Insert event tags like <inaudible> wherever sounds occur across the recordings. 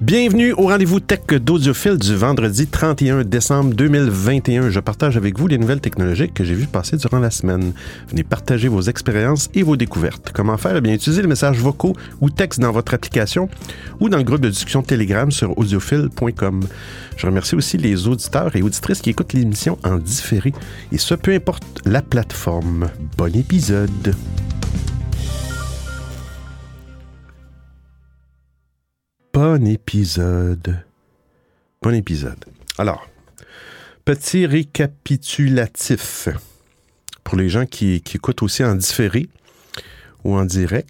Bienvenue au rendez-vous tech d'Audiophile du vendredi 31 décembre 2021. Je partage avec vous les nouvelles technologiques que j'ai vues passer durant la semaine. Venez partager vos expériences et vos découvertes. Comment faire? Eh bien, utilisez les messages vocaux ou textes dans votre application ou dans le groupe de discussion Telegram sur audiophile.com. Je remercie aussi les auditeurs et auditrices qui écoutent l'émission en différé, et ce, peu importe la plateforme. Bon épisode! Bon épisode. Bon épisode. Alors, petit récapitulatif pour les gens qui, écoutent aussi en différé ou en direct.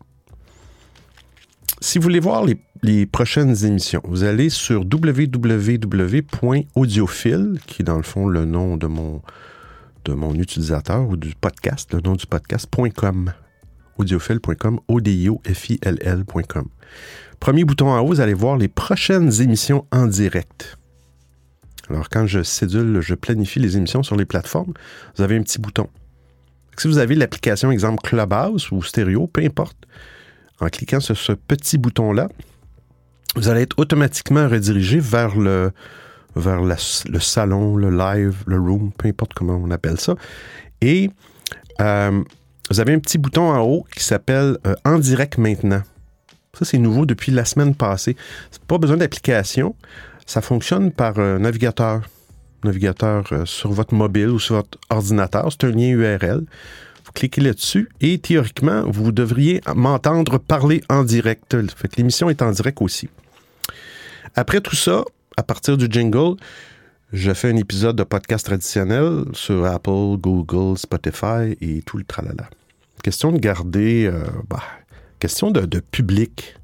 Si vous voulez voir les, prochaines émissions, vous allez sur www.audiophile, qui est dans le fond le nom de mon, utilisateur ou du podcast, le nom du podcast.com. audiophile.com, o Premier bouton en haut, vous allez voir les prochaines émissions en direct. Alors, quand je cédule, je planifie les émissions sur les plateformes, vous avez un petit bouton. Si vous avez l'application, exemple Clubhouse ou Stereo, peu importe, en cliquant sur ce petit bouton-là, vous allez être automatiquement redirigé vers le salon, le live, le room, peu importe comment on appelle ça. Et euh, vous avez un petit bouton en haut qui s'appelle euh, En direct maintenant. Ça, c'est nouveau depuis la semaine passée. Pas besoin d'application. Ça fonctionne par euh, navigateur. Navigateur euh, sur votre mobile ou sur votre ordinateur. C'est un lien URL. Vous cliquez là-dessus et théoriquement, vous devriez m'entendre parler en direct. L'émission est en direct aussi. Après tout ça, à partir du jingle, je fais un épisode de podcast traditionnel sur Apple, Google, Spotify et tout le tralala. Question de garder euh, bah, question de, public.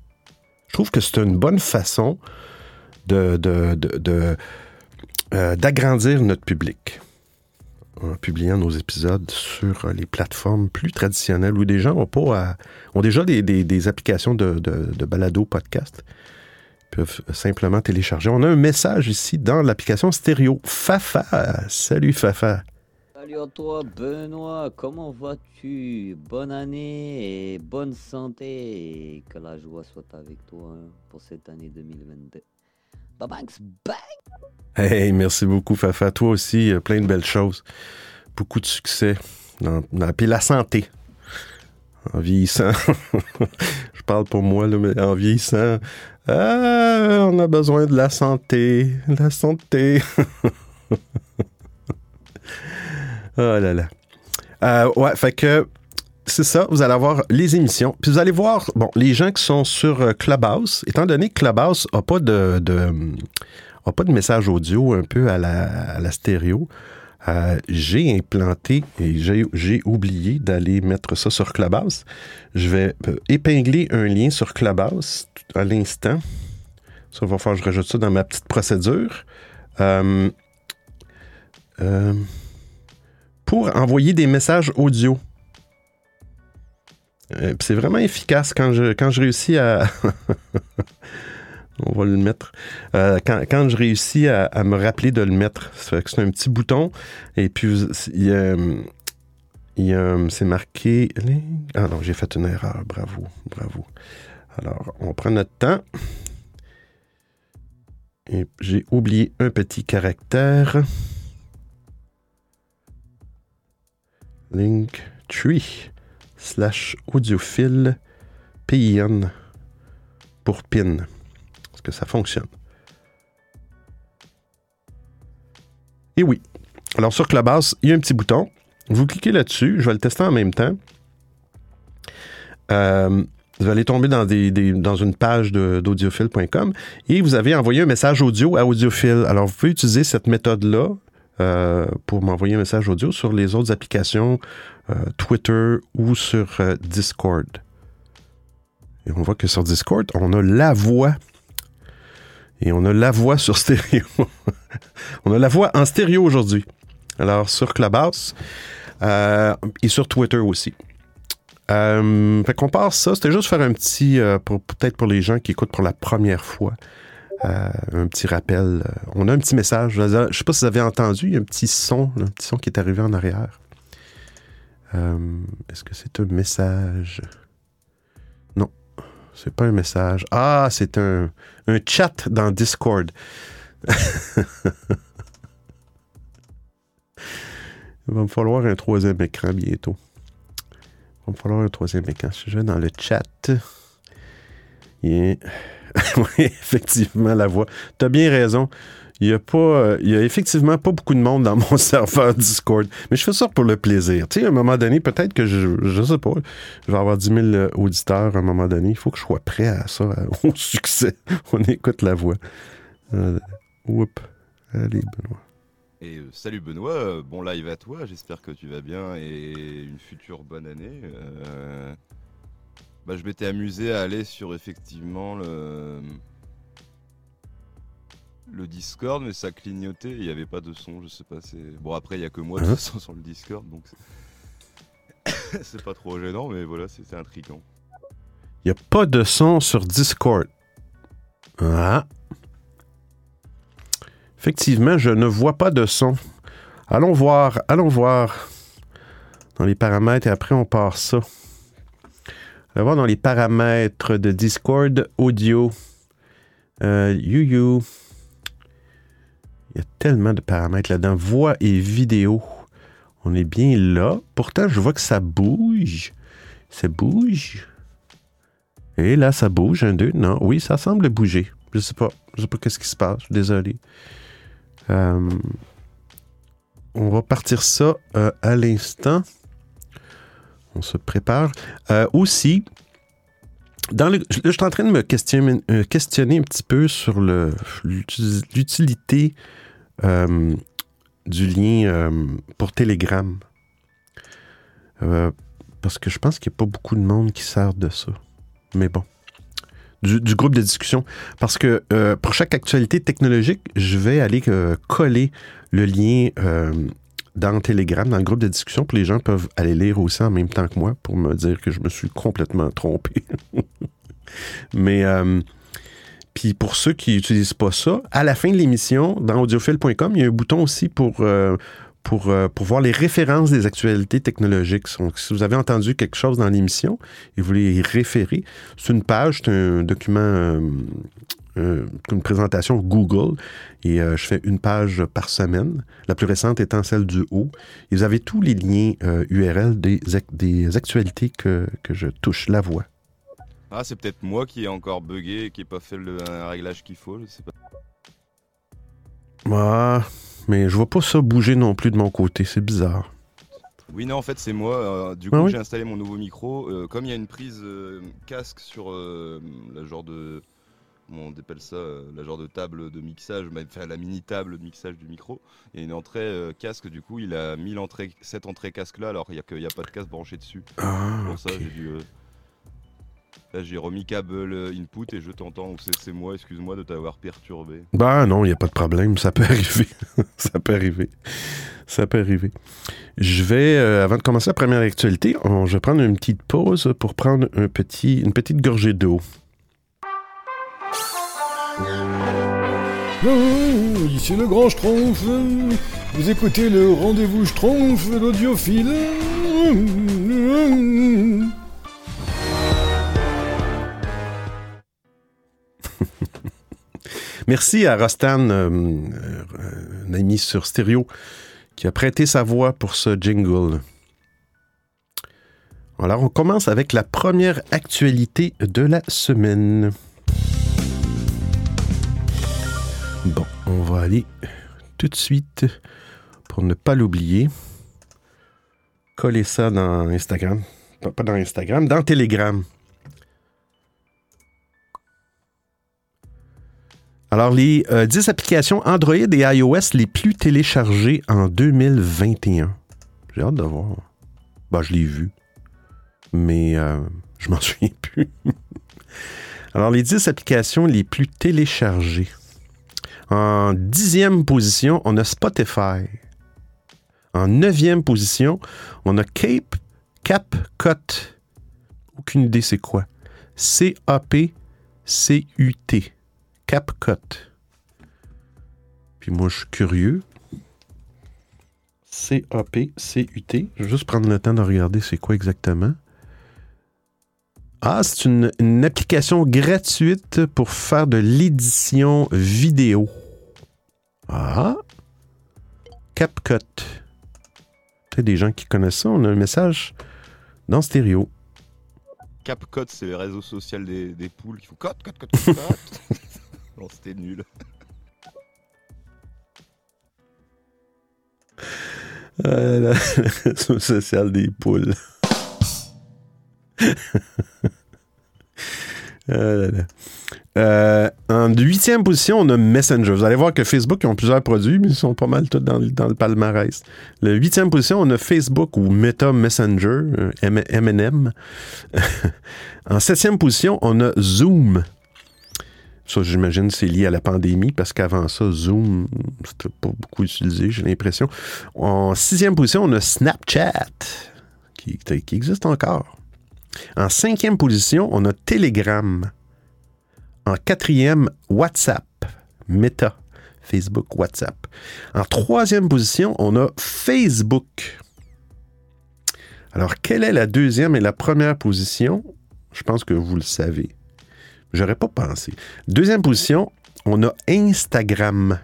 Je trouve que c'est une bonne façon de, euh, d'agrandir notre public en publiant nos épisodes sur les plateformes plus traditionnelles où des gens ont, pas ont déjà des, applications de, de, balado podcast peuvent simplement télécharger. On a un message ici dans l'application stéréo. Fafa, salut Fafa. Salut à toi Benoît, comment vas-tu? Bonne année et bonne santé que la joie soit avec toi hein, pour cette année 2022. Babanks bang Hey, merci beaucoup Fafa, toi aussi, plein de belles choses. Beaucoup de succès. Dans, dans, puis la santé. En vieillissant, <laughs> je parle pour moi, là, mais en vieillissant, ah, on a besoin de la santé, la santé. <laughs> Oh là là. Euh, ouais, fait que c'est ça, vous allez avoir les émissions. Puis vous allez voir, bon, les gens qui sont sur euh, Clubhouse, étant donné que Clubhouse n'a pas de, a pas de message audio un peu à la, à la stéréo, euh, j'ai implanté et j'ai oublié d'aller mettre ça sur Clubhouse. Je vais euh, épingler un lien sur Clubhouse à l'instant. Ça va faire, je rajoute ça dans ma petite procédure. Euh, euh, pour envoyer des messages audio. Euh, c'est vraiment efficace quand je, quand je réussis à. <laughs> On va le mettre. Euh, quand, quand, je réussis à, me rappeler de le mettre, c'est un petit bouton. Et puis, il il c'est marqué. Ah non, j'ai fait une erreur. Bravo, bravo. Alors, on prend notre temps. Et j'ai oublié un petit caractère. Linktree slash audiophile PIN pour PIN. Est-ce que ça fonctionne? Et oui. Alors sur Clubhouse, il y a un petit bouton. Vous cliquez là-dessus. Je vais le tester en même temps. Euh, vous allez tomber dans, dans une page d'audiophile.com et vous avez envoyé un message audio à Audiophile. Alors, vous pouvez utiliser cette méthode-là euh, pour m'envoyer un message audio sur les autres applications euh, Twitter ou sur euh, Discord. Et on voit que sur Discord, on a la voix. Et on a la voix sur stéréo. <laughs> on a la voix en stéréo aujourd'hui. Alors, sur Clubhouse et sur Twitter aussi. Fait qu'on passe ça. C'était juste faire un petit, peut-être pour les gens qui écoutent pour la première fois, un petit rappel. On a un petit message. Je ne sais pas si vous avez entendu, il y a un petit son, un petit son qui est arrivé en arrière. Est-ce que c'est un message? Non. C'est pas un message. Ah, c'est un, un chat dans Discord. <laughs> Il va me falloir un troisième écran bientôt. Il va me falloir un troisième écran. Je vais dans le chat. <laughs> oui, effectivement, la voix. Tu as bien raison. Il y a pas, euh, il y a effectivement pas beaucoup de monde dans mon <laughs> serveur Discord. Mais je fais ça pour le plaisir. Tu sais, à un moment donné, peut-être que je, je sais pas, je vais avoir 10 000 auditeurs à un moment donné. Il faut que je sois prêt à ça, <laughs> au succès. On écoute la voix. Euh, Allez, Benoît. Et euh, salut Benoît, euh, bon live à toi, j'espère que tu vas bien et une future bonne année. Bah, je m'étais amusé à aller sur effectivement le, le Discord, mais ça clignotait, il n'y avait pas de son, je sais pas. Bon après il n'y a que moi de Hein <laughs> toute façon sur le Discord, donc c'est- <coughs> c'est pas trop gênant, mais voilà, c'était intriguant. Il n'y a pas de son sur Discord. Ah. Effectivement, je ne vois pas de son. Allons voir, allons voir dans les paramètres et après on part ça. Allons voir dans les paramètres de Discord audio. Euh, you Il y a tellement de paramètres là-dedans. Voix et vidéo. On est bien là. Pourtant, je vois que ça bouge. Ça bouge. Et là, ça bouge. Un, deux. Non, oui, ça semble bouger. Je sais pas. Je sais pas qu'est-ce qui se passe. Désolé. Euh, on va partir ça euh, à l'instant. On se prépare. Euh, aussi, dans le, je, suis en train de me questionner, euh, un petit peu sur l'utilité euh, du lien pour Telegram. Parce que je pense qu'il n'y a pas beaucoup de monde qui sert de ça. Mais bon. Du, groupe de discussion. Parce que pour chaque actualité technologique, je vais aller coller le lien dans Telegram, dans le groupe de discussion, pour les gens peuvent aller lire aussi en même temps que moi pour me dire que je me suis complètement trompé. <laughs> Mais euh, puis pour ceux qui n'utilisent pas ça, à la fin de l'émission, dans audiophile.com, il y a un bouton aussi pour, euh, pour, euh, pour voir les références des actualités technologiques. Donc, si vous avez entendu quelque chose dans l'émission et vous voulez y référer, c'est une page, c'est un document, euh, euh, une présentation Google. Et euh, je fais une page par semaine, la plus récente étant celle du haut. Et vous avez tous les liens euh, URL des, ac- des actualités que, que je touche, la voix. Ah, c'est peut-être moi qui ai encore bugué et qui n'ai pas fait le réglage qu'il faut, je sais pas. Ah, mais je vois pas ça bouger non plus de mon côté, c'est bizarre. Oui, non, en fait, c'est moi. euh, du Ah coup, oui? j'ai installé mon nouveau micro. Euh, comme il y a une prise euh, casque sur euh, la genre de. On appelle ça euh, La genre de table de mixage, bah, enfin la mini table de mixage du micro. Et une entrée euh, casque, du coup, il a mis l'entrée, cette entrée casque là, alors il n'y a, a pas de casque branché dessus. Ah, Pour ça, ok. j'ai dû. euh, Là, j'ai remis câble input et je t'entends. C'est moi, excuse-moi de t'avoir perturbé. Ben non, il n'y a pas de problème, ça peut <laughs> arriver. ça peut arriver. Ça peut arriver. Je vais, euh, avant de commencer la première actualité, on- je vais prendre une petite pause pour prendre un petit, une petite gorgée d'eau. Oh, ici le grand Schtroumpf. Vous écoutez le rendez-vous Schtroumpf, l'audiophile. <laughs> Merci à Rostan, euh, euh, un ami sur Stereo, qui a prêté sa voix pour ce jingle. Alors, on commence avec la première actualité de la semaine. Bon, on va aller tout de suite, pour ne pas l'oublier, coller ça dans Instagram. Pas dans Instagram, dans Telegram. Alors, les euh, 10 applications Android et iOS les plus téléchargées en 2021. J'ai hâte de voir. Ben, je l'ai vu. Mais euh, je m'en <laughs> souviens plus. Alors, les 10 applications les plus téléchargées. En dixième position, on a Spotify. En neuvième position, on a Cape CapCut. Aucune idée c'est quoi. C-A-P-C-U-T. CapCut. Puis moi, je suis curieux. C-A-P-C-U-T. Je vais juste prendre le temps de regarder c'est quoi exactement. Ah, c'est une, une application gratuite pour faire de l'édition vidéo. Ah. CapCut. Peut-être des gens qui connaissent ça. On a un message dans stéréo. CapCut, c'est le réseau social des, des poules qui font cote, cote, cote, cote. cote. <laughs> non, c'était nul. Euh, le <laughs> réseau social des poules. <laughs> Là là. Euh, en huitième position, on a Messenger. Vous allez voir que Facebook ils ont plusieurs produits, mais ils sont pas mal tous dans, le- palmarès. Le huitième position, on a Facebook ou Meta Messenger, M&M. <laughs> en septième position, on a Zoom. Ça, j'imagine, c'est lié à la pandémie, parce qu'avant ça, Zoom, c'était pas beaucoup utilisé, j'ai l'impression. En sixième position, on a Snapchat, qui existe encore. En cinquième position, on a Telegram. En quatrième, WhatsApp. Meta. Facebook, WhatsApp. En troisième position, on a Facebook. Alors, quelle est la deuxième et la première position? Je pense que vous le savez. J'aurais pas pensé. Deuxième position, on a Instagram.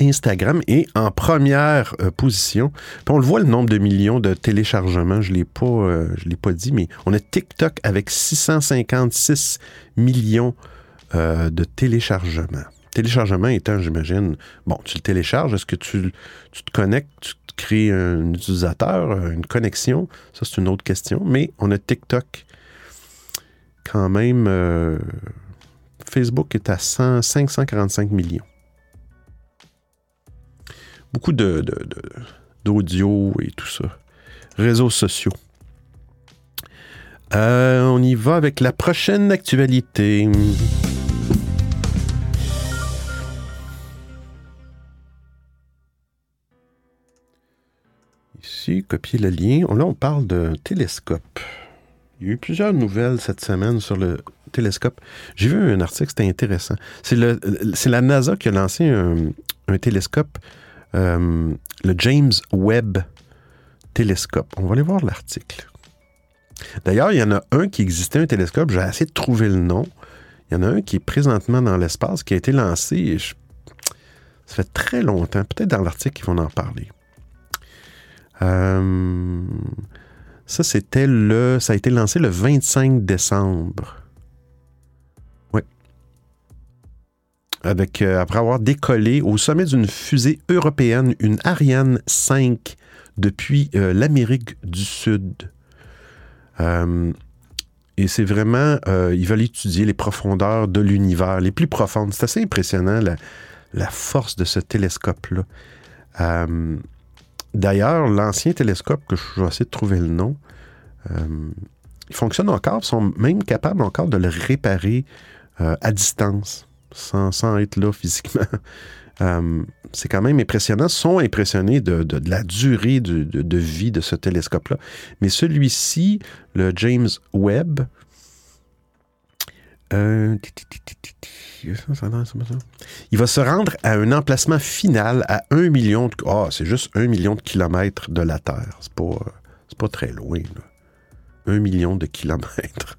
Instagram est en première euh, position. On le voit le nombre de millions de téléchargements, je ne l'ai pas, euh, l'ai pas dit, mais on a TikTok avec 656 millions euh, de téléchargements. Téléchargement étant, j'imagine, bon, tu le télécharges, est-ce que tu, te connectes, tu crées un utilisateur, une connexion? Ça, c'est une autre question. Mais on a TikTok quand même. Facebook est à 100 545 millions beaucoup de, d'audio et tout ça. Réseaux sociaux. Euh, on y va avec la prochaine actualité. Ici, copier le lien. Là, on parle d'un télescope. Il y a eu plusieurs nouvelles cette semaine sur le télescope. J'ai vu un article, c'était intéressant. C'est, la NASA qui a lancé un télescope euh, le James Webb Télescope. On va aller voir l'article. D'ailleurs, il y en a un qui existait, un télescope, j'ai essayé de trouver le nom. Il y en a un qui est présentement dans l'espace, qui a été lancé, ça fait très longtemps. Peut-être dans l'article, ils vont en parler. Euh, ça, c'était le. Ça a été lancé le 25 décembre. Euh, après avoir décollé au sommet d'une fusée européenne, une Ariane 5, depuis euh, l'Amérique du Sud. Euh, et c'est vraiment, ils veulent étudier les profondeurs de l'univers, les plus profondes. C'est assez impressionnant, la, la force de ce télescope-là. D'ailleurs, l'ancien télescope, que je vais essayer de trouver le nom, il fonctionne encore, ils sont même capables encore de le réparer à distance, sans, être là physiquement. <laughs> Euh, c'est quand même impressionnant. Sont impressionnés de, la durée de, vie de ce télescope-là. Mais celui-ci, le James Webb, il va se rendre à un emplacement final à un million de... Ah, c'est juste un million de kilomètres de la Terre. C'est pas, euh, pas très loin. là. Un million de kilomètres.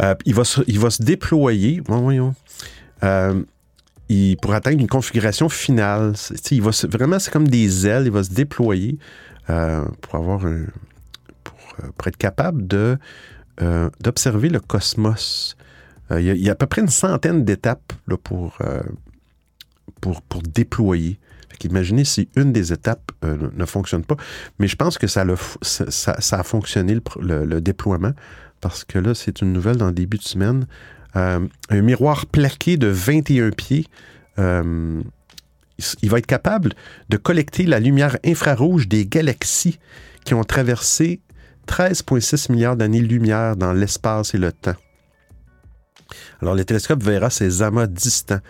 Euh, il, va se, il va se déployer. Bon, voyons. Euh, pour atteindre une configuration finale. Vraiment, c'est comme des ailes. Il va se déployer euh, pour avoir un, pour, euh, être capable d'observer le cosmos. Il, y a, à peu près une centaine d'étapes pour, déployer. Fait qu'imaginez si une des étapes ne- ne fonctionne pas. Mais je pense que ça, a fonctionné le déploiement parce que là, c'est une nouvelle dans le début de semaine. Euh, un miroir plaqué de 21 pieds. euh, il va être capable de collecter la lumière infrarouge des galaxies qui ont traversé 13,6 milliards d'années-lumière dans l'espace et le temps. Alors, le télescope verra ces amas distants.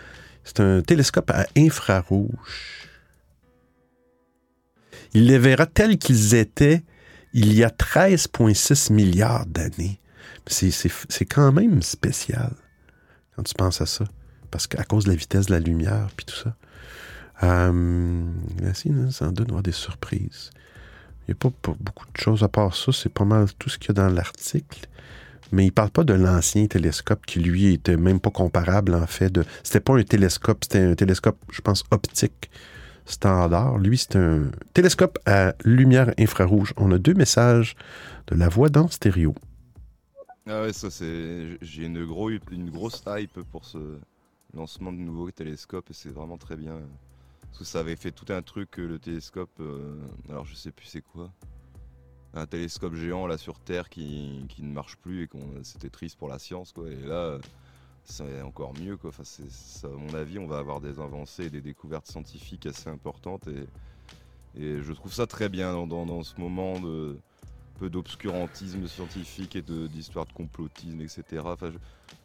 C'est un télescope à infrarouge. Il les verra tels qu'ils étaient il y a 13,6 milliards d'années. C'est- quand même spécial quand tu penses à ça. Parce qu'à cause de la vitesse de la lumière, puis tout ça. Euh, il va y avoir des surprises. Il n'y a pas, beaucoup de choses à part ça. C'est pas mal tout ce qu'il y a dans l'article. Mais il parle pas de l'ancien télescope qui, lui, était même pas comparable, en fait. C'était pas un télescope, c'était un télescope, je pense, optique standard. Lui, c'est un télescope à lumière infrarouge. On a deux messages de la voix dans stéréo. Ah ouais, ça c'est. J'ai une, gros, une grosse hype pour ce lancement de nouveau télescope et c'est vraiment très bien. Parce que ça avait fait tout un truc, euh, le télescope. euh, alors je sais plus c'est quoi. Un télescope géant là sur Terre qui, qui ne marche plus et c'était triste pour la science quoi. Et là, c'est encore mieux quoi. Enfin, à mon avis, on va avoir des avancées et des découvertes scientifiques assez importantes et, je trouve ça très bien dans- dans ce moment de peu d'obscurantisme scientifique et d'histoire de complotisme, etc.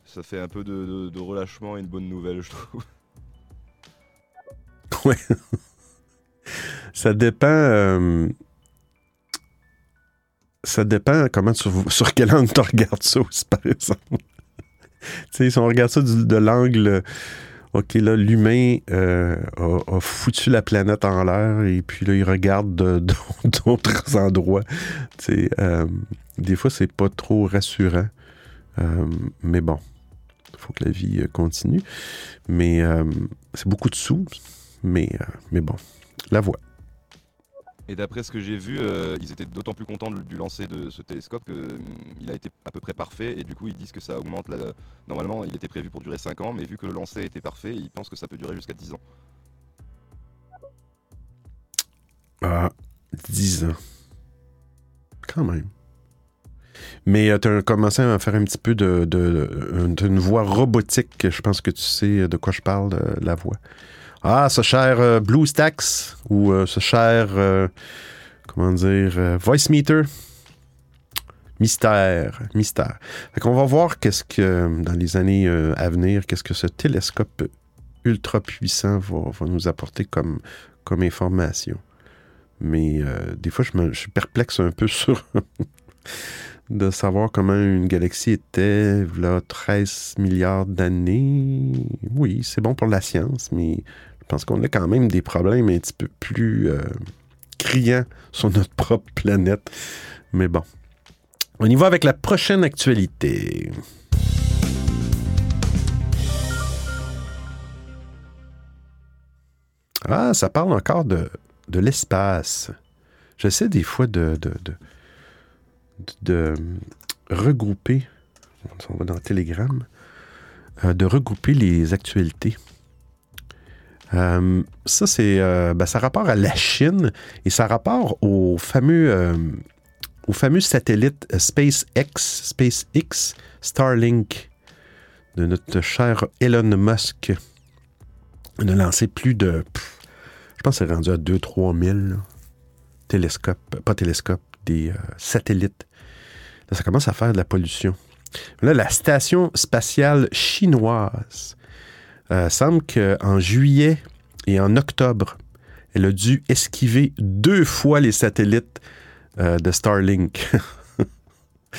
Ça fait un peu de, relâchement et une bonne nouvelle, je trouve. <laughs> Ouais. ça dépend. euh, ça dépend comment tu- sur quel angle tu regardes ça aussi, par exemple. <laughs> si on regarde ça de l'angle. OK, là, l'humain euh, a, foutu la planète en l'air et puis là, il regarde de- <laughs> de- d'autres endroits. Euh, des fois, c'est pas trop rassurant. Euh, mais bon, il faut que la vie euh, continue. Mais c'est beaucoup de sous. Mais, mais bon, la voix. Et d'après ce que j'ai vu, euh, ils étaient d'autant plus contents du lancer de ce télescope qu'il a été à peu près parfait et du coup ils disent que ça augmente. Normalement il était prévu pour durer 5 ans mais vu que le lancer était parfait, ils pensent que ça peut durer jusqu'à 10 ans. Ah, 10 ans. Quand même. Mais tu as commencé à faire un petit peu de, de, de- une voix robotique. Je pense que tu sais de quoi je parle, de la voix. Ah, ce cher euh, BlueStacks ou euh, ce cher, euh, comment dire, euh, Voice Meter. Mystère, mystère. Fait qu'on va voir qu'est-ce que, dans les années à venir, qu'est-ce que ce télescope ultra puissant va, nous apporter comme, comme information. Mais des fois, je, je suis perplexe un peu <laughs> sur de savoir comment une galaxie était là 13 milliards d'années. Oui, c'est bon pour la science, mais je pense qu'on a quand même des problèmes un petit peu plus euh, criants sur notre propre planète. Mais bon. On y va avec la prochaine actualité. Ah, ça parle encore de, de l'espace. J'essaie des fois de, regrouper, on va dans Telegram, euh, de regrouper les actualités. Euh, ça, c'est, euh, ben, ça rapport à la Chine et ça rapport au fameux, euh, au fameux satellite SpaceX, SpaceX Starlink de notre cher Elon Musk. On a lancé plus de, je pense que c'est rendu à 2-3 000 là, télescopes, pas télescopes, des euh, satellites. Là, ça commence à faire de la pollution. Là, la station spatiale chinoise euh, semble qu'en juillet et en octobre, elle a dû esquiver deux fois les satellites euh, de Starlink. <laughs>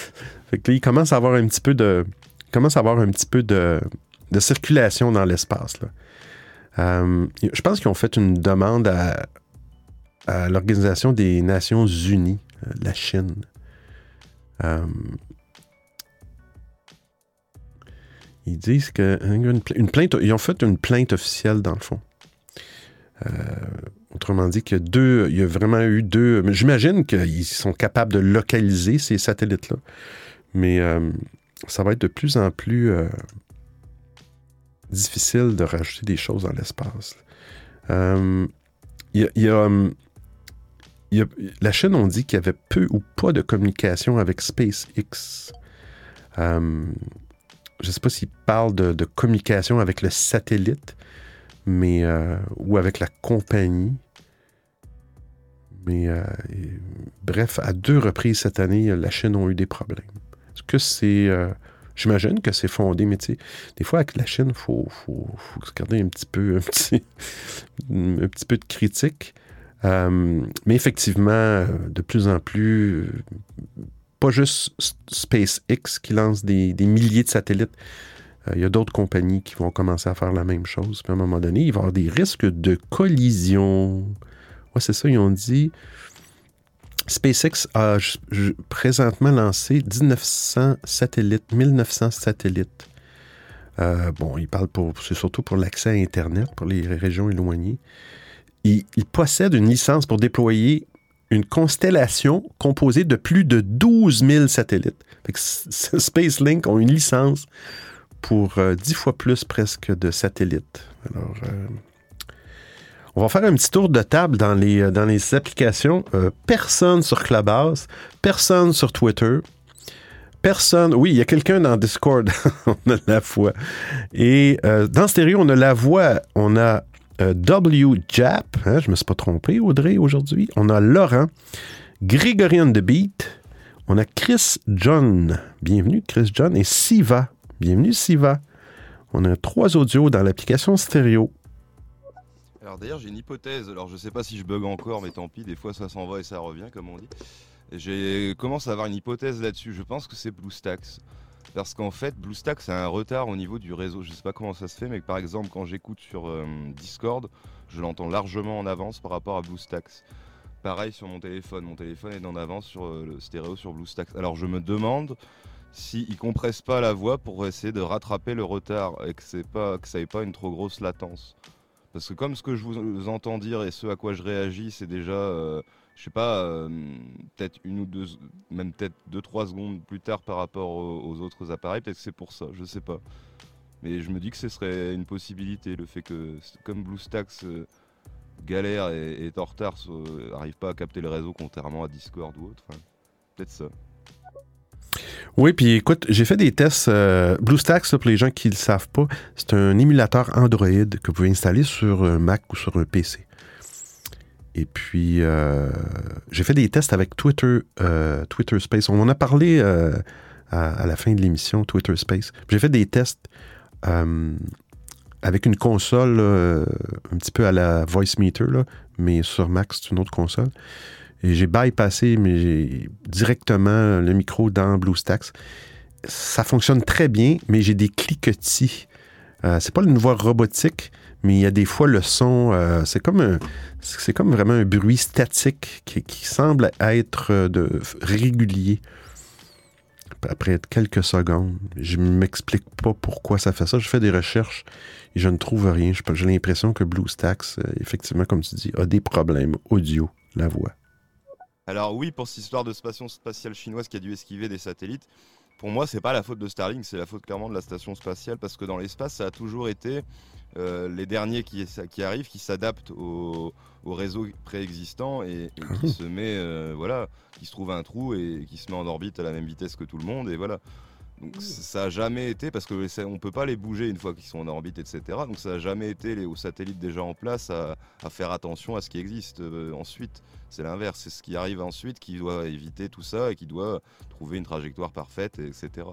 fait que là, il commence à avoir un petit peu de, commence à avoir un petit peu de, circulation dans l'espace. Euh, je pense qu'ils ont fait une demande à, l'Organisation des Nations Unies, euh, la Chine. Ils disent que hein, plainte, ils ont fait une plainte officielle dans le fond. Euh, autrement dit, a deux, il y a vraiment eu deux. J'imagine qu'ils sont capables de localiser ces satellites-là, mais euh, ça va être de plus en plus euh, difficile de rajouter des choses dans l'espace. Hum, il y a- la dit qu'il y avait peu ou pas de communication avec SpaceX. Je ne sais pas s'ils parlent de, communication avec le satellite, mais euh, ou avec la compagnie. Mais euh, bref, à deux reprises cette année, la Chine a eu des problèmes. Est-ce que c'est. euh, J'imagine que c'est fondé, mais tu sais, des fois, avec la Chine, il faut, faut, garder un petit peu, <laughs> un petit, peu de critique. Mais effectivement, de plus en plus, pas juste SpaceX qui lance des, milliers de satellites. Euh, Il y a d'autres compagnies qui vont commencer à faire la même chose. Puis à un moment donné, il va y avoir des risques de collision. Ouais, c'est ça, ils ont dit. SpaceX a présentement lancé 1900 satellites, 1900 satellites. Euh, bon, il parle pour, c'est surtout pour l'accès à Internet pour les régions éloignées. Il, il possède une licence pour déployer une constellation composée de plus de 12 000 satellites. SpaceLink ont une licence pour euh, 10 fois plus presque de satellites. Alors, euh, on va faire un petit tour de table dans les, euh, dans les applications. Euh, personne sur Clubhouse, personne sur Twitter, personne. Oui, il y a quelqu'un dans Discord. <laughs> on a la voix. Et euh, dans Stéréo, on a la voix. On a euh, WJAP. Hein, je me suis pas trompé, Audrey, aujourd'hui. On a Laurent. Grégory on the Beat. On a Chris John. Bienvenue, Chris John. Et Siva. Bienvenue, Siva. On a trois audios dans l'application Stéréo. Alors d'ailleurs j'ai une hypothèse, alors je sais pas si je bug encore mais tant pis, des fois ça s'en va et ça revient comme on dit. J'ai commencé à avoir une hypothèse là-dessus, je pense que c'est BlueStacks. Parce qu'en fait BlueStacks a un retard au niveau du réseau, je sais pas comment ça se fait mais par exemple quand j'écoute sur euh, Discord, je l'entends largement en avance par rapport à BlueStacks. Pareil sur mon téléphone, mon téléphone est en avance sur euh, le stéréo sur BlueStacks. Alors je me demande s'ils ne compressent pas la voix pour essayer de rattraper le retard et que, c'est pas, que ça n'ait pas une trop grosse latence. Parce que comme ce que je vous entends dire et ce à quoi je réagis, c'est déjà, euh, je sais pas, euh, peut-être une ou deux, même peut-être deux, trois secondes plus tard par rapport aux, autres appareils, peut-être que c'est pour ça, je sais pas. Mais je me dis que ce serait une possibilité, le fait que, comme BlueStacks euh, galère et, est en retard, n'arrive pas à capter le réseau contrairement à Discord ou autre, enfin, peut-être ça. Oui, puis écoute, j'ai fait des tests. euh, BlueStacks, pour les gens qui ne le savent pas, c'est un émulateur Android que vous pouvez installer sur un Mac ou sur un PC. Et puis, euh, j'ai fait des tests avec Twitter, euh, Twitter Space. On en a parlé euh, à, la fin de l'émission, Twitter Space. J'ai fait des tests avec une console un petit peu à la Voice Meter, là, mais sur Mac, c'est une autre console. Et j'ai bypassé mais directement le micro dans BlueStacks. Ça fonctionne très bien, mais j'ai des cliquetis. C'est pas une voix robotique, mais il y a des fois le son, euh, c'est comme c'est comme vraiment un bruit statique qui, semble être euh, régulier. Après quelques secondes, je m'explique pas pourquoi ça fait ça. Je fais des recherches et je ne trouve rien. J'ai l'impression que BlueStacks, euh, effectivement, comme tu dis, a des problèmes audio, la voix. Alors oui, pour cette histoire de station spatiale chinoise qui a dû esquiver des satellites, pour moi, c'est pas la faute de Starlink, c'est la faute clairement de la station spatiale parce que dans l'espace, ça a toujours été euh, les derniers qui, qui arrivent, qui s'adaptent au, au réseau préexistant et, et qui se met, euh, voilà, qui se trouve un trou et qui se met en orbite à la même vitesse que tout le monde et voilà. Donc ça a jamais été parce que ça- on peut pas les bouger une fois qu'ils sont en orbite, etc. Donc ça a jamais été les, aux satellites déjà en place à, à faire attention à ce qui existe euh, ensuite. C'est l'inverse, c'est ce qui arrive ensuite qui doit éviter tout ça et qui doit trouver une trajectoire parfaite, et etc.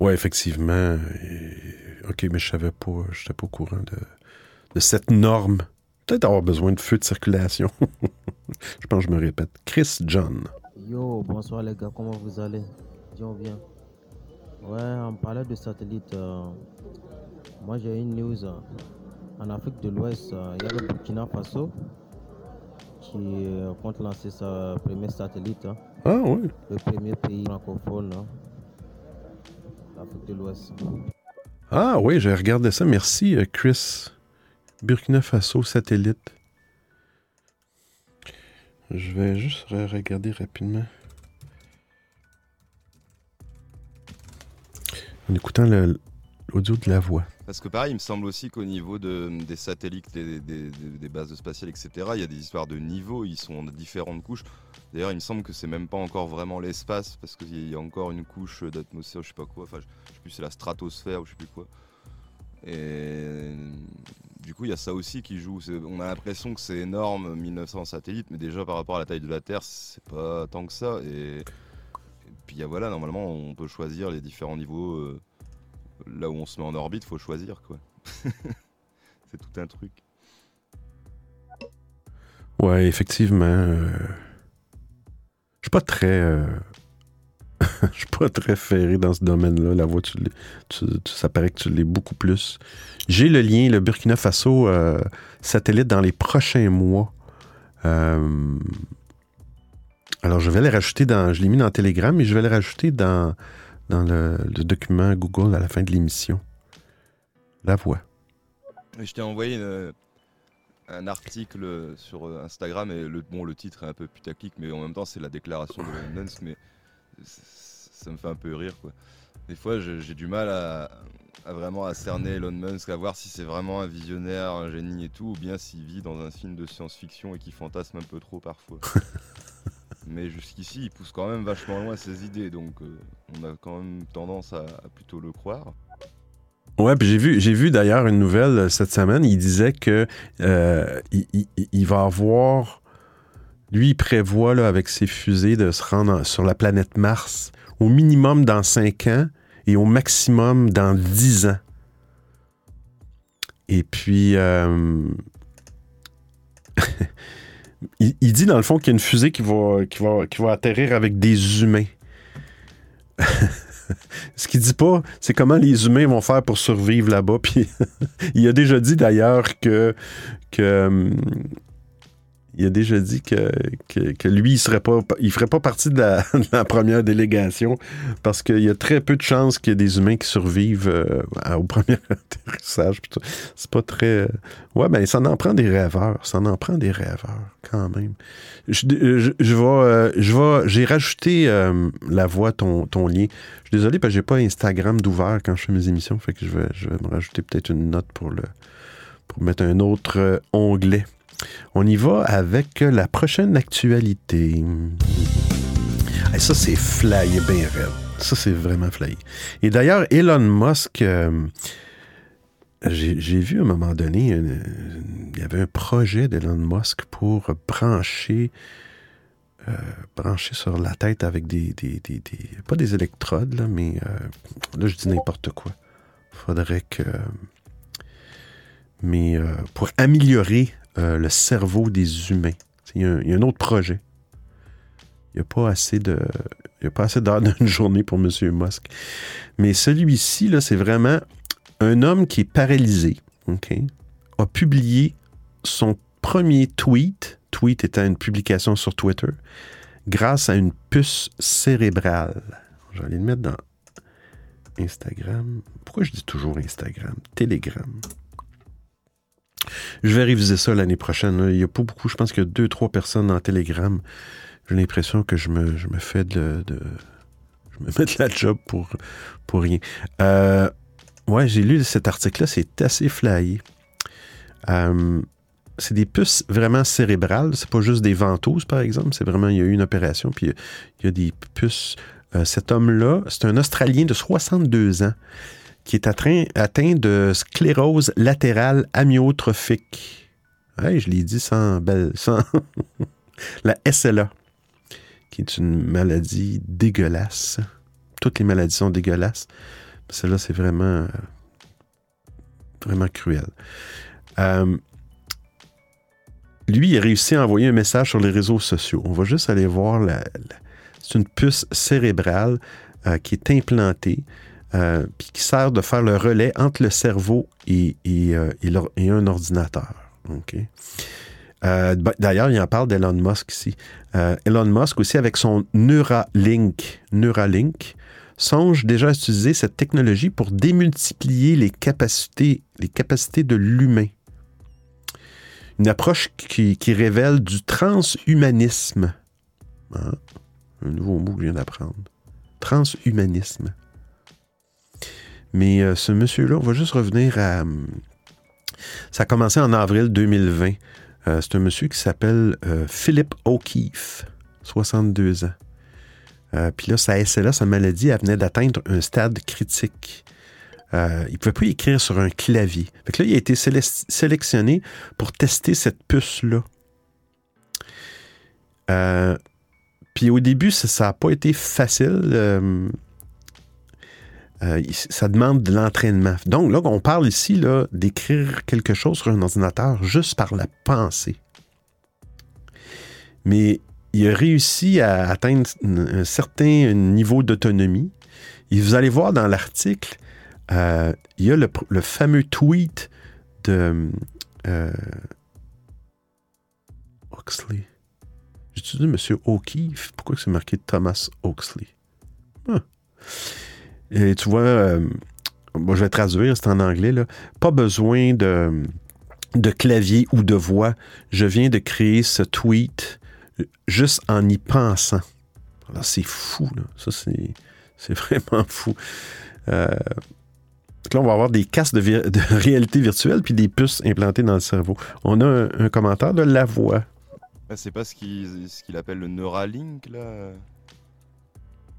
Ouais, effectivement. Et- Ok, mais je savais pas, je n'étais pas au courant de, de cette norme. Peut-être avoir besoin de feu de circulation. <laughs> je pense que je me répète. Chris John. Yo, bonsoir les gars, comment vous allez? Disons bien. Ouais, on parlait de satellite. euh, moi j'ai une news. euh, en Afrique de l'Ouest, euh, il y a le Burkina Faso qui compte lancer sa premier satellite. hein, Ah oui. le premier pays francophone hein, Ah oui, j'ai regardé ça. Merci, euh, Chris. Burkina Faso satellite. Je vais juste re- regarder rapidement. En écoutant l'audio de la voix. Parce que pareil, il me semble aussi qu'au niveau de, des satellites, des, bases spatiales, etc., il y a des histoires de niveaux, ils sont de différentes couches. D'ailleurs, il me semble que c'est même pas encore vraiment l'espace, parce qu'il y a encore une couche d'atmosphère, je sais pas quoi, enfin, je, sais plus, c'est la stratosphère ou je sais plus quoi. Et du coup, il y a ça aussi qui joue. On a l'impression que c'est énorme, 1900 satellites, mais déjà par rapport à la taille de la Terre, c'est pas tant que ça. Et, et puis voilà, normalement, on peut choisir les différents niveaux. euh, là où on se met en orbite, faut choisir quoi. <laughs> c'est tout un truc. Ouais, effectivement. euh, Je suis pas très. euh, <laughs> Je suis pas très ferré dans ce domaine-là. La voix, tu tu- ça paraît que tu l'es beaucoup plus. J'ai le lien, le Burkina Faso euh, satellite dans les prochains mois. Alors, je vais les rajouter dans. Je l'ai mis dans Telegram, mais je vais les rajouter dans, dans le, le document Google à la fin de l'émission. La voix. Je t'ai envoyé une- un article sur Instagram et le, bon, le titre est un peu putaclic, mais en même temps c'est la déclaration de Elon Musk, mais ça me fait un peu rire quoi. Des fois j'ai du mal à, à vraiment à cerner Elon Musk, à voir si c'est vraiment un visionnaire, un génie et tout, ou bien s'il vit dans un film de science-fiction et qu'il fantasme un peu trop parfois. <laughs> mais jusqu'ici il pousse quand même vachement loin ses idées, donc euh, on a quand même tendance à- plutôt le croire. Ouais, puis j'ai vu, j'ai vu d'ailleurs une nouvelle euh, cette semaine. Il disait que euh, il, va avoir. Lui, il prévoit avec ses fusées de se rendre en- sur la planète Mars au minimum dans 5 ans et au maximum dans 10 ans. Et puis, <laughs> il, dit dans le fond qu'il y a une fusée qui va, atterrir avec des humains. <laughs> Ce qu'il dit pas, c'est comment les humains vont faire pour survivre là-bas. <laughs> Il a déjà dit d'ailleurs que, que hum, il a déjà dit que, que, lui, il serait pas, il ferait pas partie <laughs> de la, première délégation parce qu'il y a très peu de chances qu'il y ait des humains qui survivent euh, au premier <laughs> atterrissage. C'est pas très. euh, Ouais, ben ça en prend des rêveurs. Ça en prend des rêveurs quand même. Je, euh, je j'ai rajouté la voix, ton, ton lien. Je suis désolé parce que j'ai pas Instagram d'ouvert quand je fais mes émissions. Fait que je vais, je vais me rajouter peut-être une note pour le pour mettre un autre onglet. On y va avec la prochaine actualité. Hey, ça, c'est flyé bien raide. Ça, c'est vraiment flyé. Et d'ailleurs, Elon Musk, euh, j'ai vu à un moment donné, il y avait un projet d'Elon Musk pour brancher, euh, brancher sur la tête avec des, pas des électrodes, là, mais euh, là, je dis n'importe quoi. Faudrait que. Mais pour améliorer euh, le cerveau des humains. Il y, a un, autre projet. Il n'y a pas assez de. Il d'heures <laughs> d'une journée pour M. Musk. Mais celui-ci, c'est vraiment un homme qui est paralysé, a publié son premier tweet, tweet étant une publication sur Twitter, grâce à une puce cérébrale. Je vais aller le mettre dans Instagram. Pourquoi je dis toujours Instagram? Telegram. Je vais réviser ça l'année prochaine. Il n'y a pas beaucoup, je pense qu'il y a deux, trois personnes dans Telegram. J'ai l'impression que je me, fais de, Je me <laughs> mets de la job pour, pour rien. Euh, ouais, j'ai lu cet article-là, c'est assez flyé. Euh, c'est des puces vraiment cérébrales, c'est pas juste des ventouses, par exemple. C'est vraiment, il y a eu une opération, puis il y a- il y a des puces. Euh, cet homme-là, c'est un Australien de 62 ans qui est atteint, atteint de sclérose latérale amyotrophique. Je l'ai dit sans belle, sans <laughs> la SLA, qui est une maladie dégueulasse. Toutes les maladies sont dégueulasses. Celle-là, c'est vraiment, vraiment cruel. Euh, lui, il a réussi à envoyer un message sur les réseaux sociaux. On va juste aller voir la, la- c'est une puce cérébrale euh, qui est implantée euh, puis qui sert de faire le relais entre le cerveau et, euh, un ordinateur. Euh, D'ailleurs, il en parle d'Elon Musk ici. Elon Musk aussi, avec son Neuralink, Neuralink, songe déjà à utiliser cette technologie pour démultiplier les capacités, les capacités de l'humain. Une approche qui, qui révèle du transhumanisme. Hein? Un nouveau mot que je viens d'apprendre. Transhumanisme. Mais euh, ce monsieur-là, on va juste revenir à. hum, Ça a commencé en avril 2020. Euh, c'est un monsieur qui s'appelle euh, Philip O'Keefe, 62 ans. Euh, Puis là, sa SLA, sa maladie, elle venait d'atteindre un stade critique. Euh, il ne pouvait pas écrire sur un clavier. Fait que là, il a été séle- sélectionné pour tester cette puce-là. Euh, Puis au début, ça n'a pas été facile. euh, euh, ça demande de l'entraînement. Donc là, on parle ici là, d'écrire quelque chose sur un ordinateur juste par la pensée. Mais il a réussi à atteindre un certain niveau d'autonomie. Et vous allez voir dans l'article, euh, il y a le, fameux tweet de... euh, Oxley. J'ai-tu dit M. O'Keefe? Pourquoi c'est marqué Thomas Oxley? Ah. Et tu vois, euh, bon, je vais traduire, c'est en anglais. Là. Pas besoin de, de clavier ou de voix. Je viens de créer ce tweet juste en y pensant. Alors, c'est fou, là. Ça, c'est, c'est <laughs> vraiment fou. Euh, donc là, on va avoir des casques de, vi- de <laughs> réalité virtuelle puis des puces implantées dans le cerveau. On a un, un commentaire de la voix. Ah, c'est pas ce qu'il ce qu'il appelle le Neuralink là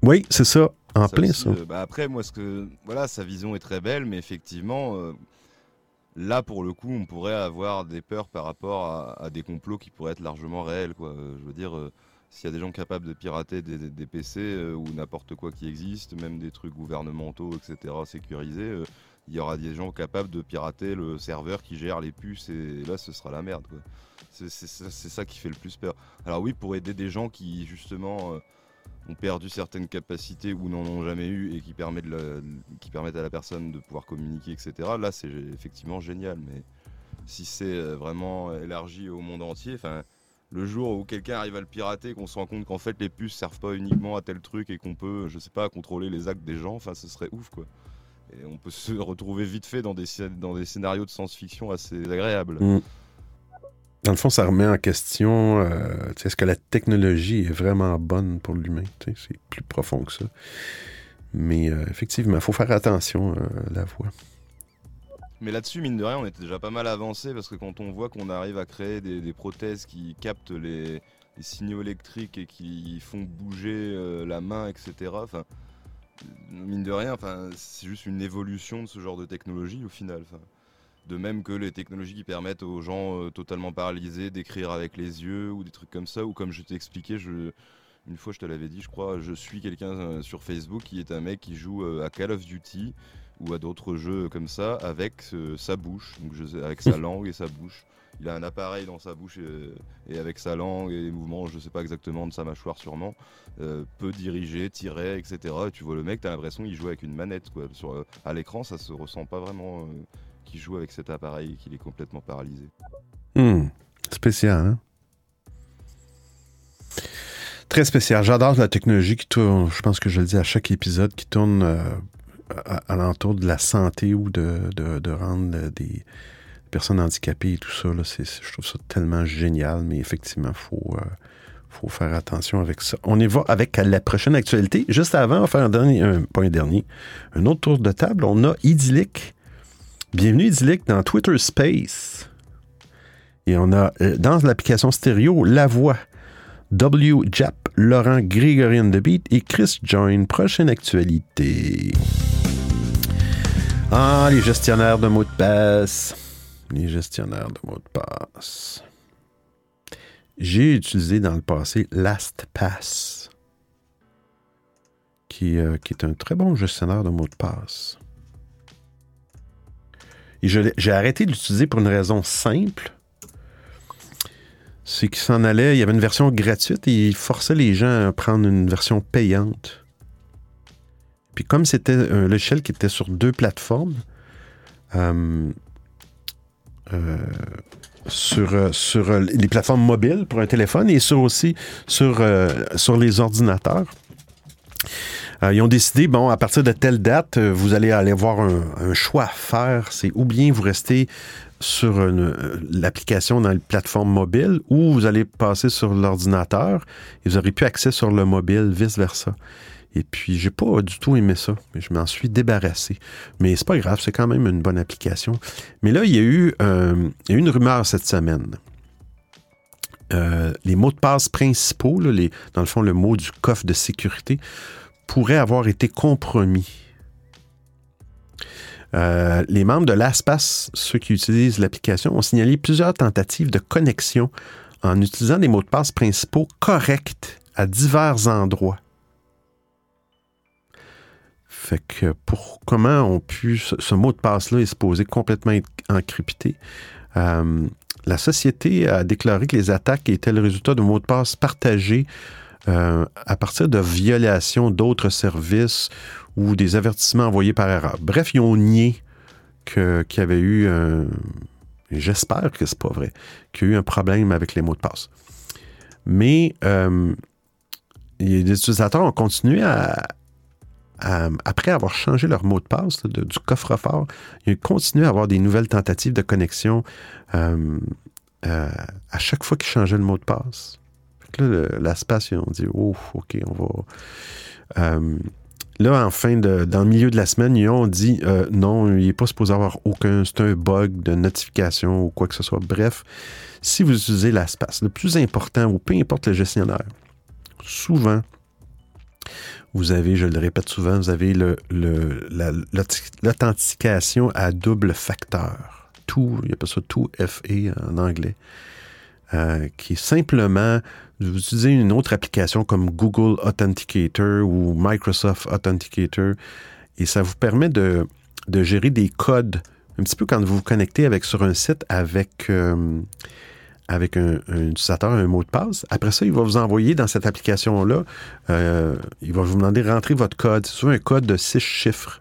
Oui, c'est ça. En Ça plein, aussi, ça. euh, bah après, moi, ce que voilà, sa vision est très belle, mais effectivement, euh, là pour le coup, on pourrait avoir des peurs par rapport à, à des complots qui pourraient être largement réels, quoi. Euh, Je veux dire, euh, s'il y a des gens capables de pirater des, des- des PC ou n'importe quoi qui existe, même des trucs gouvernementaux, etc., sécurisés, il y aura des gens capables de pirater le serveur qui gère les puces, et là, ce sera la merde. C'est ça qui fait le plus peur. Alors oui, pour aider des gens qui justement perdu certaines capacités ou n'en ont jamais eu et qui, permettent à la personne de pouvoir communiquer, etc. Là, c'est effectivement génial. Mais si c'est euh, vraiment élargi au monde entier, le jour où quelqu'un arrive à le pirater, qu'on se rend compte qu'en fait les puces servent pas uniquement à tel truc et qu'on peut, je sais pas, contrôler les actes des gens, enfin, ce serait ouf, quoi. Et on peut se retrouver vite fait dans des, scénarios de science-fiction assez agréables. Mm. Dans le fond, ça remet en question euh, est-ce que la technologie est vraiment bonne pour l'humain. C'est plus profond que ça. Mais euh, effectivement, il faut faire attention euh, à la voix. Mais là-dessus, mine de rien, on était déjà pas mal avancé parce que quand on voit qu'on arrive à créer des, prothèses qui captent les, signaux électriques et qui font bouger euh, la main, etc. Mine de rien, c'est juste une évolution de ce genre de technologie au final. De même que les technologies qui permettent aux gens euh, totalement paralysés d'écrire avec les yeux ou des trucs comme ça, ou comme je t'ai expliqué, je, une fois je te l'avais dit, je crois, je suis quelqu'un euh, sur Facebook qui est un mec qui joue euh, à Call of Duty ou à d'autres jeux comme ça avec euh, sa bouche, donc je sais- avec sa <laughs> langue et sa bouche. Il a un appareil dans sa bouche et, et avec sa langue et les mouvements, je sais pas exactement de sa mâchoire sûrement, peut diriger, tirer, etc. Et tu vois le mec, t'as l'impression qu'il joue avec une manette quoi. Sur, à l'écran, ça se ressent pas vraiment qu'il joue avec cet appareil et qu'il est complètement paralysé. Hmm. Spécial, hein? Très spécial. J'adore la technologie qui tourne, je pense que je le dis à chaque épisode, qui tourne euh, à, l'entour de la santé ou de, rendre euh, des personnes handicapées et tout ça. Là, je trouve ça tellement génial, mais effectivement, il faut, euh, faut faire attention avec ça. On y va avec la prochaine actualité. Juste avant, on va faire un dernier, un- pas un dernier, un autre tour de table. On a Idyllic. Bienvenue Idyllic dans Twitter Space. Et on a euh, dans l'application stéréo la voix W. Jap, Laurent Grégorian de Beat et Chris Join. Prochaine actualité. Ah, les gestionnaires de mots de passe. Les gestionnaires de mots de passe. J'ai utilisé dans le passé LastPass, qui, euh, qui est un très bon gestionnaire de mots de passe. Et j'ai arrêté de l'utiliser pour une raison simple. C'est qu'il s'en allait, il y avait une version gratuite et il forçait les gens à prendre une version payante. Puis comme c'était un logiciel qui était sur deux plateformes, euh, euh, sur, euh, sur les plateformes mobiles pour un téléphone et sur aussi sur, sur les ordinateurs. Euh, ils ont décidé, bon, à partir de telle date, euh, vous allez aller avoir un, choix à faire. C'est ou bien vous restez sur euh, l'application dans les plateformes mobiles ou vous allez passer sur l'ordinateur et vous aurez plus accès sur le mobile, vice-versa. Et puis, j'ai pas du tout aimé ça, mais je m'en suis débarrassé. Mais c'est pas grave, c'est quand même une bonne application. Mais là, il y a eu, une rumeur cette semaine. Les mots de passe principaux, dans le fond, le mot du coffre de sécurité, pourraient avoir été compromis. Euh, les membres de LastPass, ceux qui utilisent l'application, ont signalé plusieurs tentatives de connexion en utilisant des mots de passe principaux corrects à divers endroits. Fait que pour comment on pu ce, mot de passe-là est supposé complètement encrypté. euh, la société a déclaré que les attaques étaient le résultat de mots de passe partagés euh, à partir de violations d'autres services ou des avertissements envoyés par erreur. Bref, ils ont nié qu'il y avait eu Et j'espère que c'est pas vrai, qu'il y a eu un problème avec les mots de passe. Mais euh, les utilisateurs ont continué à, après avoir changé leur mot de passe du coffre-fort, ils ont continué à avoir des nouvelles tentatives de connexion euh, à chaque fois qu'ils changeaient le mot de passe. Fait là, la space, ils ont dit, oh, OK, on va. Euh, là, en fin de, dans le milieu de la semaine, ils ont dit, euh, non, il n'est pas supposé avoir aucun, c'est un bug de notification ou quoi que ce soit. Bref, si vous utilisez l'espace, le plus important, ou peu importe le gestionnaire, souvent, vous avez, je le répète souvent, vous avez la- l'authentification à double facteur. Tout, il appelle ça tout FA en anglais, euh, qui est simplement, vous utilisez une autre application comme Google Authenticator ou Microsoft Authenticator, et ça vous permet de, gérer des codes, un petit peu quand vous vous connectez avec, sur un site avec... euh, un utilisateur un mot de passe. Après ça, il va vous envoyer dans cette application-là, euh, il va vous demander de rentrer votre code. C'est souvent un code de six chiffres.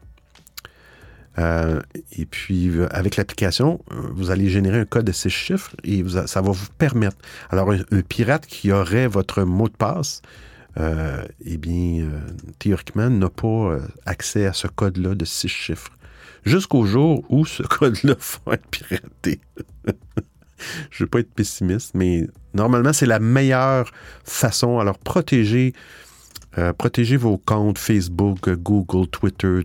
Euh, et puis, euh, avec l'application, euh, vous allez générer un code de six chiffres et ça va vous permettre. Alors, un, pirate qui aurait votre mot de passe, eh bien, théoriquement, n'a pas accès à ce code-là de six chiffres. Jusqu'au jour où ce <laughs> code-là va être piraté. <laughs> Je ne veux pas être pessimiste, mais normalement, c'est la meilleure façon. Alors, protégez, euh, protégez vos comptes Facebook, Google, Twitter,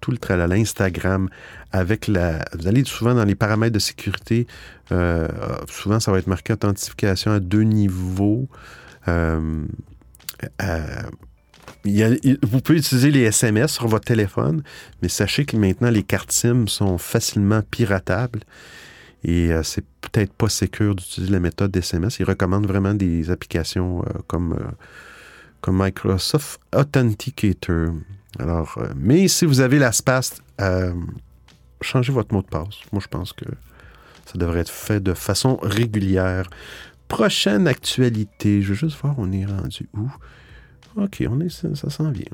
tout, le tralala, Instagram, avec la. Vous allez souvent dans les paramètres de sécurité. euh, souvent, ça va être marqué authentification à deux niveaux. Euh, vous pouvez utiliser les SMS sur votre téléphone, mais sachez que maintenant, les cartes SIM sont facilement piratables. Et c'est peut-être pas sécure d'utiliser la méthode d'SMS. Ils recommandent vraiment des applications comme, comme Microsoft Authenticator. Alors, euh, mais si vous avez l'espace, euh, changez votre mot de passe. Moi, je pense que ça devrait être fait de façon régulière. Prochaine actualité. Je veux juste voir, on est rendu où? OK, on est, ça, ça s'en vient.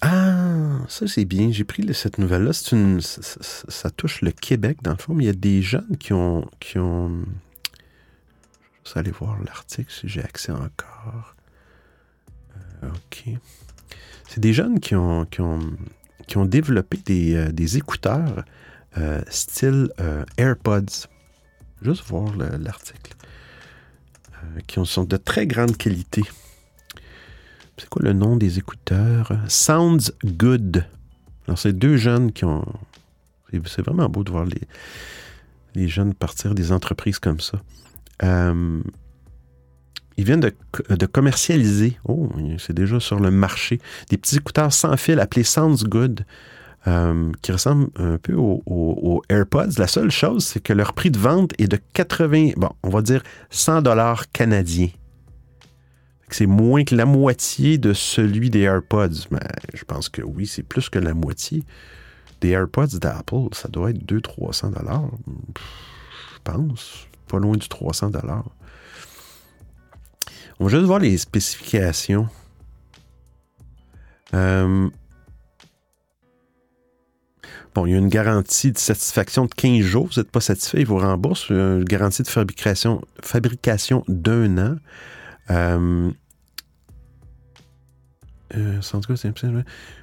Ah, ça c'est bien. J'ai pris cette nouvelle-là. Ça- ça touche le Québec dans le fond, mais il y a des jeunes qui ont, qui ont. Je vais aller voir l'article si j'ai accès encore. Euh, ok. C'est des jeunes qui ont, qui ont, qui ont développé des, euh, des écouteurs euh, style AirPods. Juste voir le- l'article. Qui ont- sont de très grande qualité. C'est quoi le nom des écouteurs? Sounds Good. Alors, c'est deux jeunes qui ont. c'est- C'est vraiment beau de voir les, les jeunes partir des entreprises comme ça. Euh, ils viennent de, co- de commercialiser, oh, c'est déjà sur le marché, des petits écouteurs sans fil appelés Sounds Good, euh, qui ressemblent un peu aux, AirPods. La seule chose, c'est que leur prix de vente est de 80, bon, on va dire 100 dollars canadiens. C'est moins que la moitié de celui des AirPods. Mais je pense que oui, c'est plus que la moitié. Des AirPods d'Apple, ça doit être 200-300 dollars. Je pense. Pas loin du 300 dollars. On va juste voir les spécifications. Euh, Bon, il y a une garantie de satisfaction de 15 jours. Vous n'êtes pas satisfait, ils vous remboursent. Il y a Une garantie de fabrication, fabrication d'un an. Euh, euh.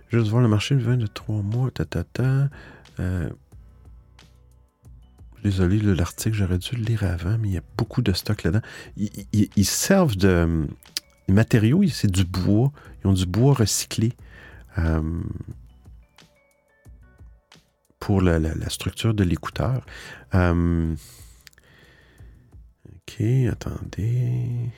Juste voir le marché, le vin de trois mois, ta, ta, ta. Euh, désolé, l'article, j'aurais dû le lire avant, mais il y a beaucoup de stock là-dedans. Ils, servent de euh, matériaux, c'est du bois. Ils ont du bois recyclé. Euh, pour la, structure de l'écouteur. Euh, ok, attendez.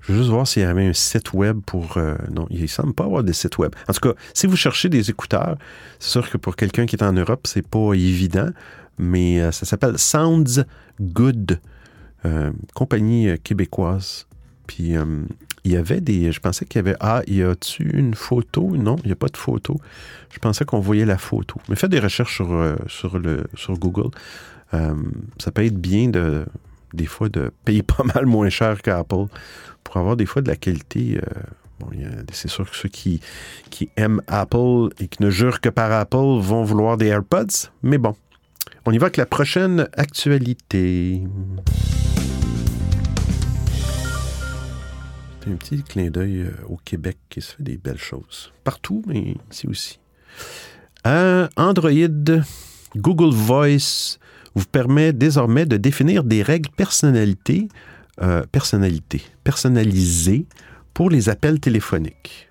Je veux juste voir s'il y avait un site web pour. non, il ne semble pas avoir de site web. En tout cas, si vous cherchez des écouteurs, c'est sûr que pour quelqu'un qui est en Europe, c'est pas évident, mais euh, ça s'appelle Sounds Good, euh, compagnie euh, québécoise. Puis il y avait des. Je pensais qu'il y avait. Ah, y a-tu une photo? Non, il n'y a pas de photo. Je pensais qu'on voyait la photo. Mais faites des recherches sur, sur, le, sur Google. Ça peut être bien de, des fois de payer <laughs> pas mal moins cher qu'Apple pour avoir des fois de la qualité Bon, c'est sûr que ceux qui, qui aiment Apple et qui ne jurent que par Apple vont vouloir des AirPods, mais bon. On y va avec la prochaine actualité. Un petit clin d'œil euh, au Québec qui se fait des belles choses. Partout, mais ici aussi. Euh, Android, Google Voice vous permet désormais de définir des règles personnalité, euh, personnalité, personnalisées pour les appels téléphoniques.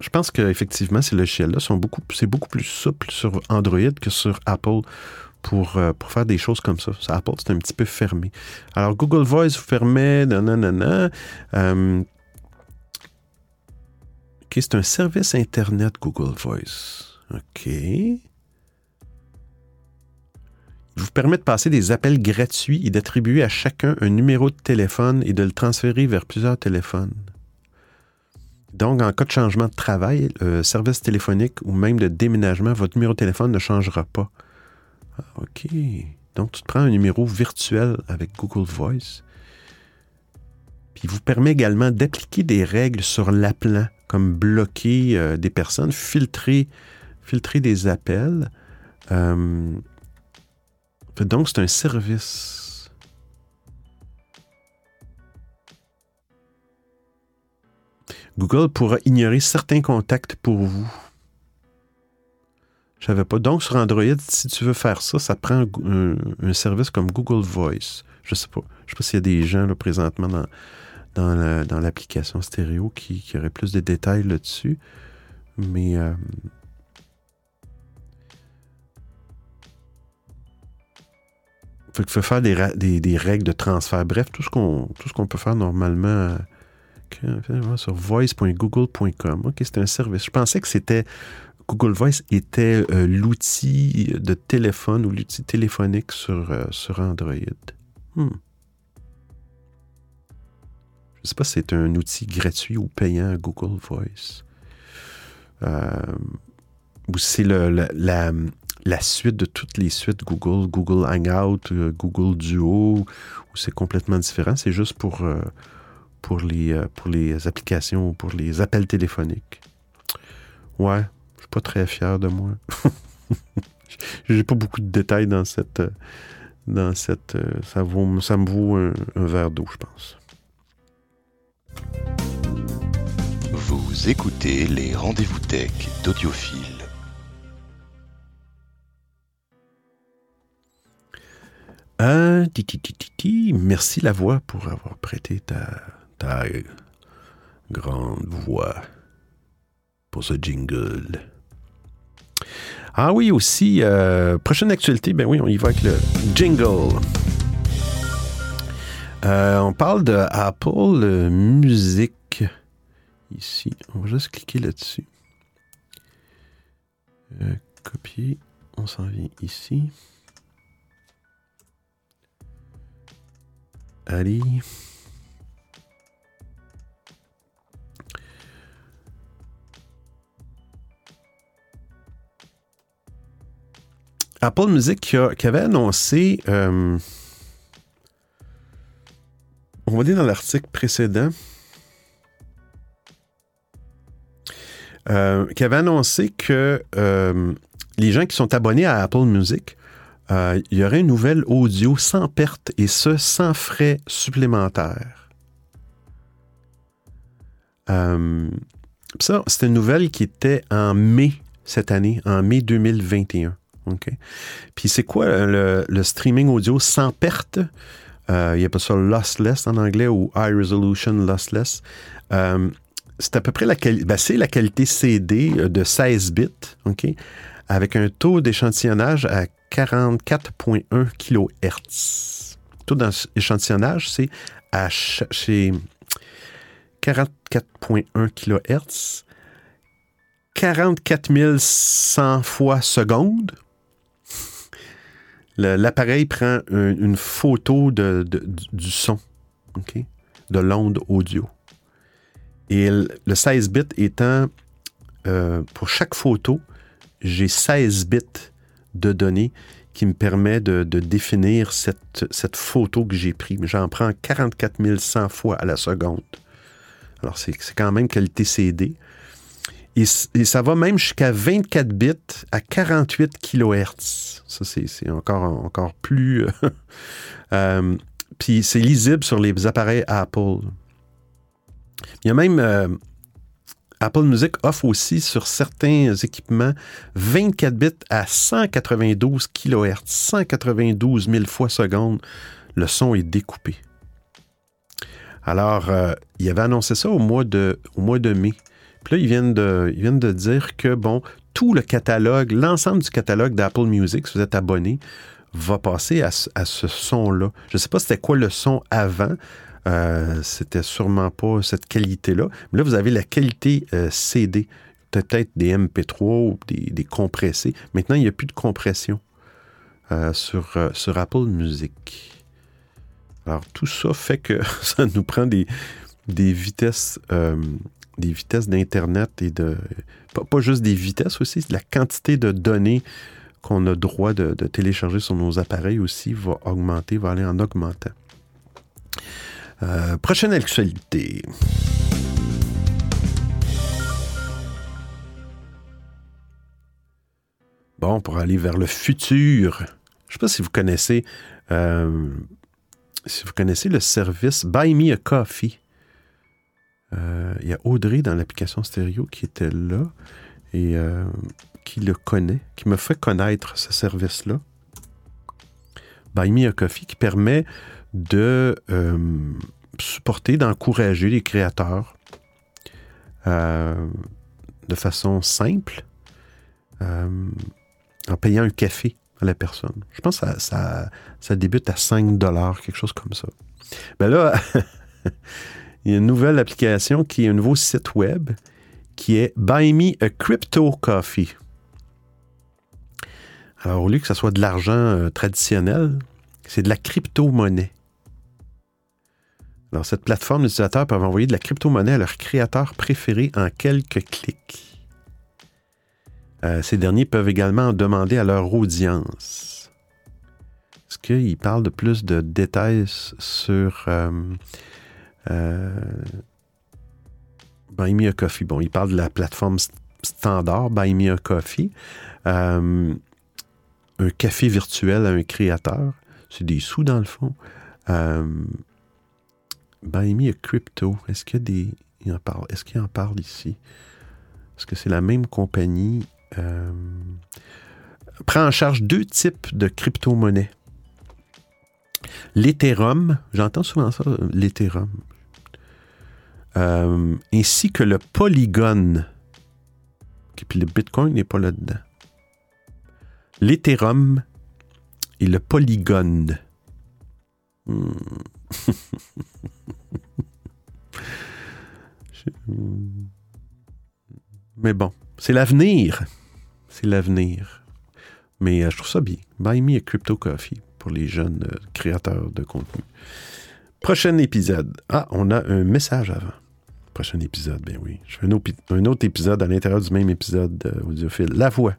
Je pense qu'effectivement, ces logiciels-là sont beaucoup, c'est beaucoup plus souple sur Android que sur Apple pour, euh, pour faire des choses comme ça. Apple, c'est un petit peu fermé. Alors, Google Voice vous permet, nanana, euh, OK, c'est un service Internet Google Voice. OK. Il vous permet de passer des appels gratuits et d'attribuer à chacun un numéro de téléphone et de le transférer vers plusieurs téléphones. Donc, en cas de changement de travail, euh, service téléphonique ou même de déménagement, votre numéro de téléphone ne changera pas. Ah, OK. Donc, tu te prends un numéro virtuel avec Google Voice. Puis, il vous permet également d'appliquer des règles sur l'appelant, comme bloquer euh, des personnes, filtrer, filtrer des appels. Euh, donc, c'est un service. Google pourra ignorer certains contacts pour vous. Je savais pas. Donc, sur Android, si tu veux faire ça, ça prend un, service comme Google Voice. Je sais pas. Je sais pas s'il y a des gens là, présentement dans, dans, la- dans l'application stéréo qui, qui auraient plus de détails là-dessus. Mais euh, Fait qu'il faut faire des, des- règles de transfert. Bref, tout ce qu'on peut faire normalement euh, sur voice.google.com. OK, c'est un service. Je pensais que c'était Google Voice était euh, l'outil de téléphone ou l'outil téléphonique sur, euh, sur Android. Hmm. Je ne sais pas si c'est un outil gratuit ou payant Google Voice. Euh, ou c'est la, la- suite de toutes les suites Google, Google Hangout, euh, Google Duo, ou c'est complètement différent. C'est juste pour, euh, pour, les, euh, pour les applications, pour les appels téléphoniques. Ouais, je suis pas très fier de moi. <laughs> J'ai pas beaucoup de détails dans cette. euh, Dans cette euh, ça, vaut, ça me vaut un, un verre d'eau, je pense. Vous écoutez les rendez-vous tech d'Audiophile. Ah, ti, ti, ti, ti, ti. Merci la voix pour avoir prêté ta, ta grande voix pour ce jingle. Ah oui, aussi, euh, prochaine actualité, ben oui, on y va avec le jingle. Euh, on parle de Apple Music. Ici, on va juste cliquer là-dessus. Euh, copier, on s'en vient ici. Allez. Apple Music qui, avait annoncé, euh, on va dire dans l'article précédent, euh, qui avait annoncé que euh, les gens qui sont abonnés à Apple Music, il y aurait une nouvelle audio sans perte et ce, sans frais supplémentaires. Ça, c'était une nouvelle qui était en mai cette année, en mai 2021. Puis c'est quoi euh, le, streaming audio sans perte? Euh, il appelle ça lossless en anglais ou high resolution lossless. Euh, c'est à peu près la, ben, c'est la qualité CD de 16 bits, OK? Avec un taux d'échantillonnage à 44,1 kHz. Taux d'échantillonnage, c'est à ch- chez 44,1 kHz, 44 100 fois seconde. L'appareil prend un- une photo de, du- son, de l'onde audio. Et le le 16 bits étant, euh, pour chaque photo, j'ai 16 bits de données qui me permet de, définir cette, photo que j'ai prise. J'en prends 44 100 fois à la seconde. Alors, c'est c'est quand même qualité CD. Et, ça va même jusqu'à 24 bits à 48 kHz. Ça, c'est c'est encore, encore plus... euh, <laughs> euh, Puis c'est lisible sur les appareils Apple. Il y a même... euh, Apple Music offre aussi sur certains équipements 24 bits à 192 kHz, 192 000 fois seconde. Le son est découpé. Alors, euh, il avait annoncé ça au mois de, au mois de mai. Là, ils viennent, de, dire que, bon, tout le catalogue, l'ensemble du catalogue d'Apple Music, si vous êtes abonné, va passer à, ce- son-là. Je ne sais pas c'était quoi le son avant. Euh, c'était sûrement pas cette qualité-là. Mais là, vous avez la qualité euh, CD. Peut-être des MP3 ou des, compressés. Maintenant, il n'y a plus de compression euh, sur, euh, sur Apple Music. Alors, tout ça fait que <laughs> ça nous prend des, vitesses, des vitesses d'Internet et de. Pas, juste des vitesses aussi, la quantité de données qu'on a droit de, de télécharger sur nos appareils aussi va augmenter, va aller en augmentant. Euh, prochaine actualité. Bon, pour aller vers le futur, je ne sais pas si vous connaissez, euh, si vous connaissez le service Buy Me a Coffee. Euh, Il y a Audrey dans l'application stéréo qui était là et euh, qui le connaît, qui me fait connaître ce service-là. Buy Me a Coffee qui permet de euh, supporter, d'encourager les créateurs de façon simple en payant un café à la personne. Je pense que ça, ça, ça débute à 5 quelque chose comme ça. Ben là, <laughs> il y a une nouvelle application qui est un nouveau site web qui est Buy Me a Crypto Coffee. Alors, au lieu que ce soit de l'argent euh, traditionnel, c'est de la crypto-monnaie. Alors, cette plateforme, les utilisateurs peuvent envoyer de la crypto-monnaie à leur créateur préféré en quelques clics. Euh, ces derniers peuvent également en demander à leur audience. Est-ce qu'il parle de plus de détails sur euh, Buy Me a Coffee? Bon, il parle de la plateforme st- standard Buy Me a Coffee. Euh, un café virtuel à un créateur. C'est des sous dans le fond. Euh, Buy Me a Crypto. Est-ce qu'il y a des. Est-ce qu'il en parle ici? Est-ce que c'est la même compagnie? Euh, prend en charge deux types de crypto-monnaies. L'Ethereum, j'entends souvent ça, l'Ethereum, Euh, ainsi que le Polygon. Ok, puis le Bitcoin n'est pas là-dedans. L'Ethereum et le Polygon. Hmm. <laughs> Mais bon, c'est l'avenir. C'est l'avenir. Mais euh, je trouve ça bien. Buy me a crypto coffee pour les jeunes euh, créateurs de contenu. Prochain épisode. Ah, on a un message avant. Prochain épisode, ben oui. Je fais un autre, épisode à l'intérieur du même épisode euh, audiophile. La voix.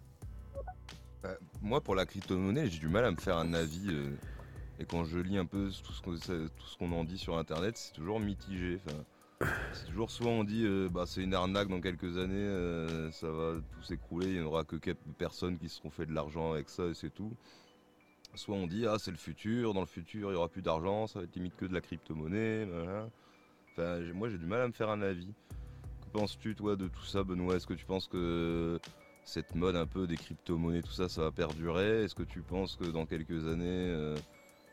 Euh, moi, pour la crypto-monnaie, j'ai du mal à me faire un avis. euh, et quand je lis un peu tout ce qu'on en dit sur Internet, c'est toujours mitigé. C'est toujours soit on dit bah, c'est une arnaque dans quelques années, ça va tout s'écrouler, il n'y aura que quelques personnes qui se seront fait de l'argent avec ça et c'est tout. Soit on dit ah c'est le futur, dans le futur il n'y aura plus d'argent, ça va être limite que de la crypto-monnaie. Moi j'ai du mal à me faire un avis. Que penses-tu toi de tout ça Benoît? Est-ce que tu penses que cette mode un peu des crypto-monnaies, tout ça, ça va perdurer? Est-ce que tu penses que dans quelques années, euh,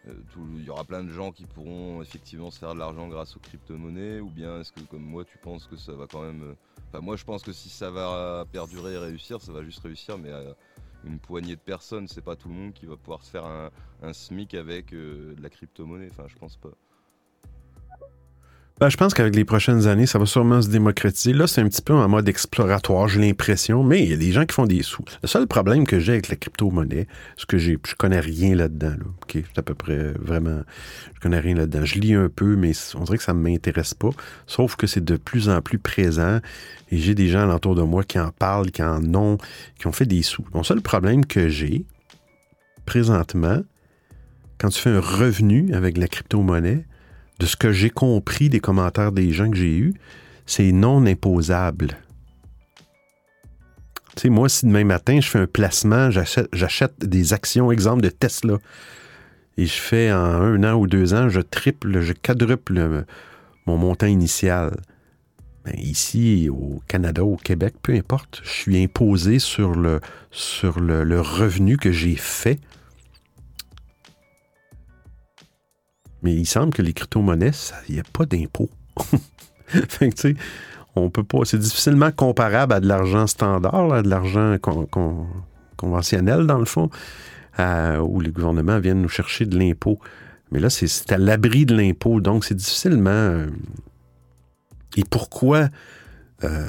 euh, il y aura plein de gens qui pourront effectivement se faire de l'argent grâce aux crypto-monnaies? Ou bien est-ce que comme moi, tu penses que ça va quand même... euh, Enfin moi je pense que si ça va perdurer et réussir, ça va juste réussir, mais une poignée de personnes, c'est pas tout le monde qui va pouvoir se faire un, SMIC avec de la crypto-monnaie, enfin je pense pas. Ben, je pense qu'avec les prochaines années, ça va sûrement se démocratiser. Là, c'est un petit peu en mode exploratoire, j'ai l'impression, mais il y a des gens qui font des sous. Le seul problème que j'ai avec la crypto-monnaie, c'est que je connais rien là-dedans. Là. C'est à peu près euh, vraiment. Je connais rien là-dedans. Je lis un peu, mais on dirait que ça ne m'intéresse pas. Sauf que c'est de plus en plus présent et j'ai des gens alentour de moi qui en parlent, qui en ont, qui ont fait des sous. Mon seul problème que j'ai, présentement, quand tu fais un revenu avec la crypto-monnaie, de ce que j'ai compris des commentaires des gens que j'ai eus, c'est non imposable. Tu sais, moi, si demain matin, je fais un placement, j'achète, des actions, exemple de Tesla, et je fais en un an ou deux ans, je triple, je quadruple mon montant initial. Ben, ici, au Canada, au Québec, peu importe, je suis imposé sur le revenu que j'ai fait. Mais il semble que les crypto-monnaies, il n'y a pas d'impôt. <laughs> fait que, tu sais, on peut pas. C'est difficilement comparable à de l'argent standard, à de l'argent con- con- conventionnel, dans le fond, où le gouvernement vient nous chercher de l'impôt. Mais là, c'est- à l'abri de l'impôt, donc c'est difficilement. euh, et pourquoi euh,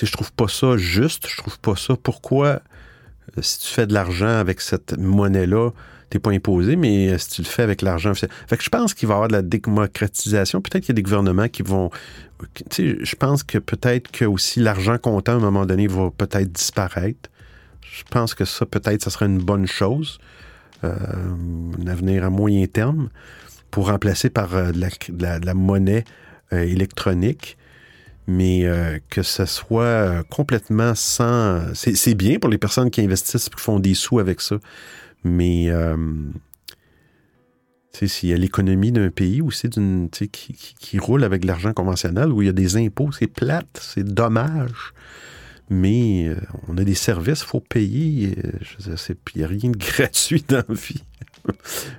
je trouve pas ça juste, je trouve pas ça. Pourquoi, euh, si tu fais de l'argent avec cette monnaie-là, t'es pas imposé, mais euh, si tu le fais avec l'argent. Fait que je pense qu'il va y avoir de la démocratisation. Peut-être qu'il y a des gouvernements qui vont. Tu sais, je pense que peut-être que aussi l'argent comptant, à un moment donné, va peut-être disparaître. Je pense que ça, peut-être, ça serait une bonne chose, euh, un avenir à moyen terme, pour remplacer par euh, de, la, monnaie euh, électronique mais euh, que ce soit euh, complètement sans... C'est bien pour les personnes qui investissent et qui font des sous avec ça, mais euh, sais, s'il y a l'économie d'un pays aussi d'une, sais, qui, qui- qui roule avec l'argent conventionnel, où il y a des impôts, c'est plate, c'est dommage, mais euh, on a des services, il faut payer, euh, je c'est- il n'y a rien de <laughs> gratuit dans la vie.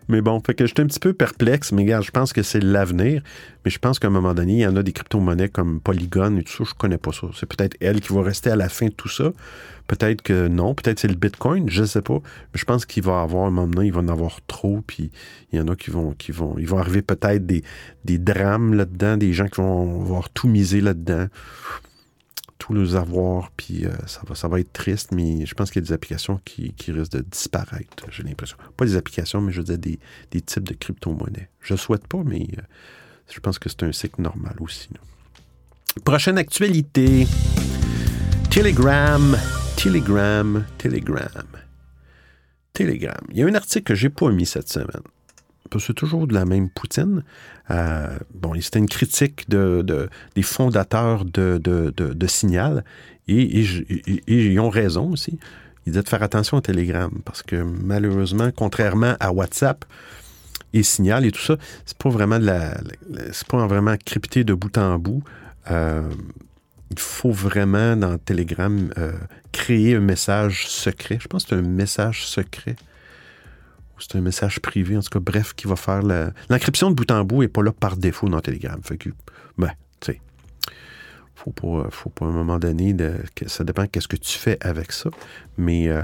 Mais bon, fait que j'étais un petit peu perplexe, mais regarde, je pense que c'est l'avenir. Mais je pense qu'à un moment donné, il y en a des crypto-monnaies comme Polygon et tout ça, je connais pas ça. C'est peut-être elle qui va rester à la fin de tout ça. Peut-être que non, peut-être c'est le Bitcoin, je sais pas. Mais je pense qu'il va y avoir un moment donné, il va en avoir trop, puis il y en a qui vont, qui vont, ils vont arriver peut-être des, des drames là-dedans, des gens qui vont avoir tout misé là-dedans, tous les avoirs, puis euh, ça, va, ça va être triste, mais je pense qu'il y a des applications qui, risquent de disparaître, j'ai l'impression. Pas des applications, mais je veux dire des, types de crypto-monnaies. Je souhaite pas, mais euh, je pense que c'est un cycle normal aussi. Prochaine actualité. Telegram, Telegram, Telegram. Telegram. Il y a un article que j'ai pas mis cette semaine. C'est toujours de la même poutine. Euh, bon, c'était une critique de, de- des fondateurs de, Signal. Et, ils ont raison aussi. Ils disaient de faire attention au Telegram. Parce que malheureusement, contrairement à WhatsApp et Signal et tout ça, c'est pas vraiment de la- c'est pas vraiment crypté de bout en bout. Euh, il faut vraiment, dans Telegram, euh, créer un message secret. Je pense que c'est un message secret. Ou c'est un message privé, en tout cas, bref, qui va faire la... L'encryption de bout en bout n'est pas là par défaut dans Telegram. Fait que, ben, tu sais, faut pas, faut pas à un moment donné, ça dépend qu'est-ce que tu fais avec ça. Mais, euh,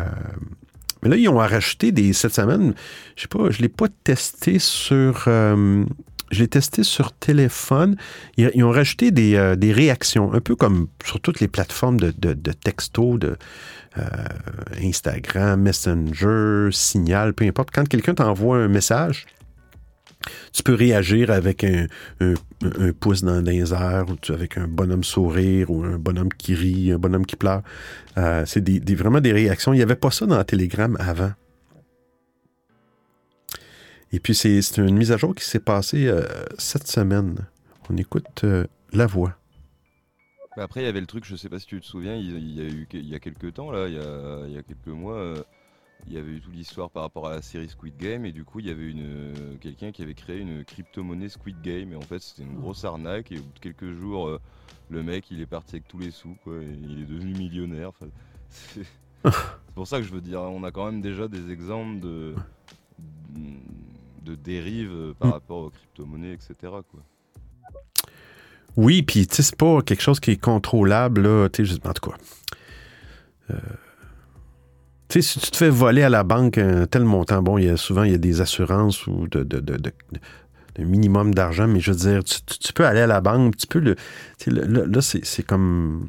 mais là, ils ont rajouté des, cette semaine, je sais pas, je l'ai pas testé sur... euh, je l'ai testé sur téléphone. Ils, ont rajouté des, euh, des réactions, un peu comme sur toutes les plateformes de, de, texto, de euh, Instagram, Messenger, Signal, peu importe. Quand quelqu'un t'envoie un message, tu peux réagir avec un, pouce dans les airs, ou avec un bonhomme sourire, ou un bonhomme qui rit, un bonhomme qui pleure. Euh, c'est vraiment des réactions. Il n'y avait pas ça dans Telegram avant. Et puis, c'est une mise à jour qui s'est passée euh, cette semaine. On écoute euh, la voix. Mais Après, il y avait le truc, je sais pas si tu te souviens, il, y a eu il y a quelques temps, là, il y a, il y a quelques mois, euh, il y avait eu toute l'histoire par rapport à la série Squid Game, et du coup, il y avait une quelqu'un qui avait créé une crypto-monnaie Squid Game, et en fait, c'était une grosse arnaque, et au bout de quelques jours, le mec, il est parti avec tous les sous, quoi, et il est devenu millionnaire. enfin, <laughs> c'est c'est pour ça que je veux dire, on a quand même déjà des exemples de, de dérives euh, par Mm. rapport aux crypto-monnaies, etc. Quoi. Oui, puis c'est pas quelque chose qui est contrôlable, là. Tu sais, en tout cas. Euh, tu sais, si tu te fais voler à la banque un tel montant, bon, il y a souvent il y a des assurances ou de, de, de- de- de minimum d'argent, mais je veux dire, tu, tu- tu peux aller à la banque, tu peux le. le- là, c'est comme.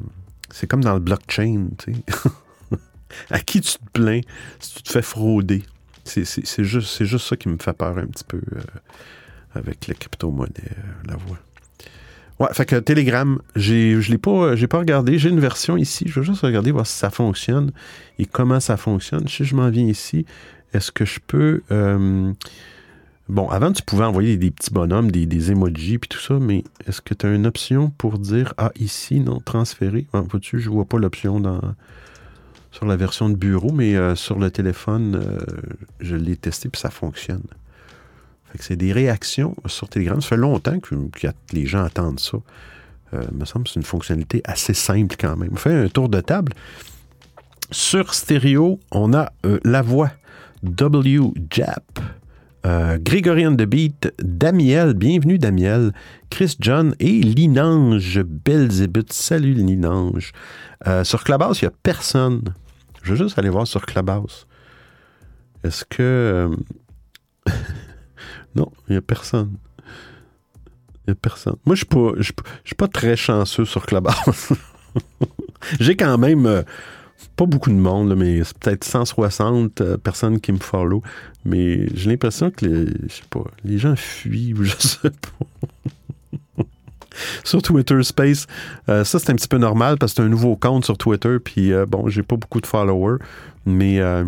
C'est comme dans le blockchain, tu sais. <laughs> à qui tu te plains si tu te fais frauder? C'est juste, juste ça qui me fait peur un petit peu euh, avec les crypto-monnaies, euh, la voix. Ouais, fait que Telegram, je l'ai pas, pas regardé. J'ai une version ici. Je veux juste regarder voir si ça fonctionne et comment ça fonctionne. Si je m'en viens ici, est-ce que je peux. euh, bon, avant, tu pouvais envoyer des petits bonhommes, des, des emojis puis tout ça, mais est-ce que tu as une option pour dire Ah, ici, non, transférer ah, Vois-tu, je vois pas l'option dans sur la version de bureau, mais euh, sur le téléphone, euh, je l'ai testé puis ça fonctionne. C'est des réactions sur Telegram. Ça fait longtemps que, les gens attendent ça. Euh, me semble que c'est une fonctionnalité assez simple quand même. On fait un tour de table. Sur stéréo, on a la voix WJAP, euh, Grégorian The Beat, Damiel, bienvenue Damiel, Chris John et Linange Belzébuth. Salut Linange. Sur Clubhouse, il n'y a personne. Je vais juste aller voir sur Clubhouse. Est-ce que. euh, <laughs> non, il n'y a personne. Il n'y a personne. Moi, je je suis pas- pas très chanceux sur Clubhouse. <laughs> J'ai quand même euh, pas beaucoup de monde, là, mais c'est peut-être 160 euh, personnes qui me follow. Mais j'ai l'impression que les, je sais pas, les gens fuient ou je sais pas. Sur Twitter Space, euh, ça c'est un petit peu normal parce que c'est un nouveau compte sur Twitter. Puis euh, bon, j'ai pas beaucoup de followers, mais euh,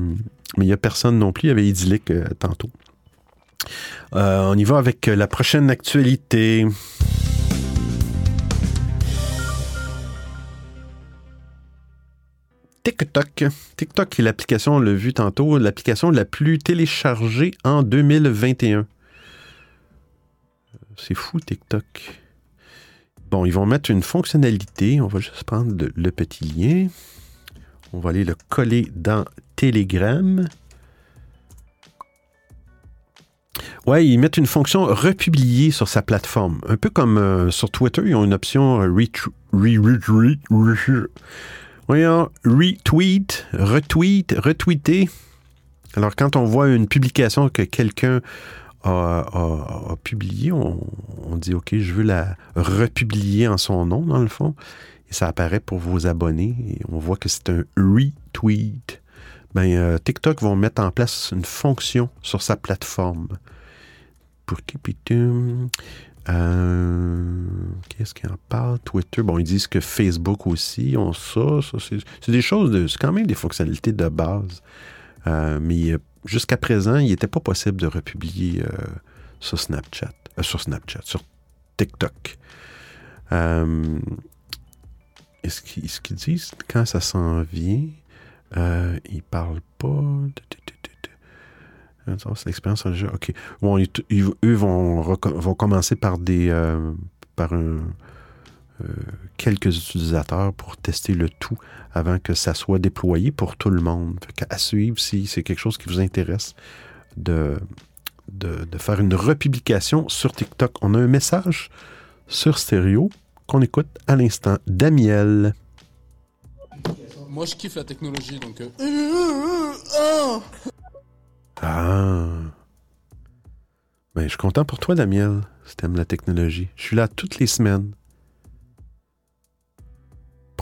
il y a personne non plus. Il y avait Idyllic tantôt. On y va avec la prochaine actualité. TikTok. TikTok est l'application, on l'a vu tantôt, l'application la plus téléchargée en 2021. C'est fou, TikTok. Ils vont mettre une fonctionnalité. On va juste prendre le, petit lien. On va aller le coller dans Telegram. Ouais, ils mettent une fonction republier sur sa plateforme. Un peu comme euh, sur Twitter, ils ont une option euh, retr- re- re- re- re- Voyons, retweet, retweet, retweeter. Alors, quand on voit une publication que quelqu'un a, publiée, on, dit OK, je veux la republier en son nom, dans le fond. Et ça apparaît pour vos abonnés. Et on voit que c'est un retweet. Ben, euh, TikTok vont mettre en place une fonction sur sa plateforme. Pour qui pitum? Euh, Qu'est-ce qu'ils en parlent? Twitter, bon, ils disent que Facebook aussi ont ça. ça c'est des choses, c'est quand même des fonctionnalités de base. Euh, mais euh, jusqu'à présent, il n'était pas possible de republier euh, sur Snapchat, euh, sur Snapchat, sur TikTok. Euh, est-ce qu'ils ce qu'ils disent quand ça s'en vient? Euh, ils parlent pas. de- C'est l'expérience en. OK. Bon, ils, ils- eux vont, vont commencer par des. par un, quelques utilisateurs pour tester le tout avant que ça soit déployé pour tout le monde. Fait à suivre si c'est quelque chose qui vous intéresse de, de, de faire une republication sur TikTok. On a un message sur stéréo qu'on écoute à l'instant. Damiel. Moi, je kiffe la technologie, donc. euh, Ah. Ben, je suis content pour toi, Damiel, si t'aimes la technologie. Je suis là toutes les semaines.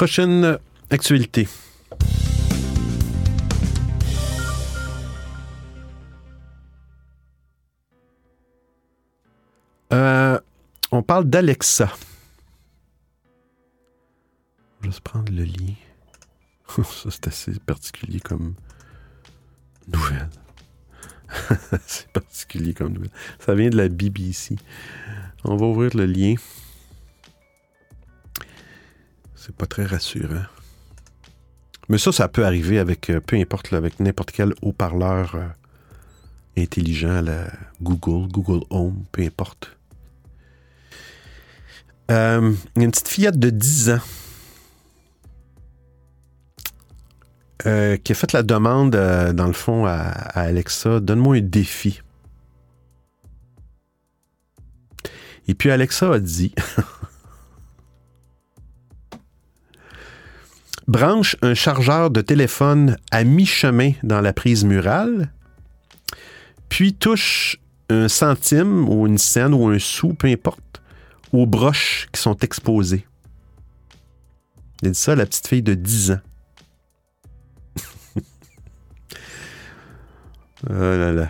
Prochaine actualité. Euh, on parle d'Alexa. Je vais prendre le lien. <laughs> Ça, c'est assez particulier comme nouvelle. <laughs> c'est particulier comme nouvelle. Ça vient de la BBC. On va ouvrir le lien. C'est pas très rassurant. Mais ça, ça peut arriver avec, euh, peu importe, avec n'importe quel haut-parleur euh, intelligent, la Google, Google Home, peu importe. Euh, une petite fillette de 10 ans euh, qui a fait la demande, dans le fond, à Alexa, donne-moi un défi. Et puis Alexa a dit, <laughs> branche un chargeur de téléphone à mi-chemin dans la prise murale, puis touche un centime ou une scène ou un sou, peu importe, aux broches qui sont exposées. Il dit ça à la petite fille de 10 ans. <laughs> Oh là là.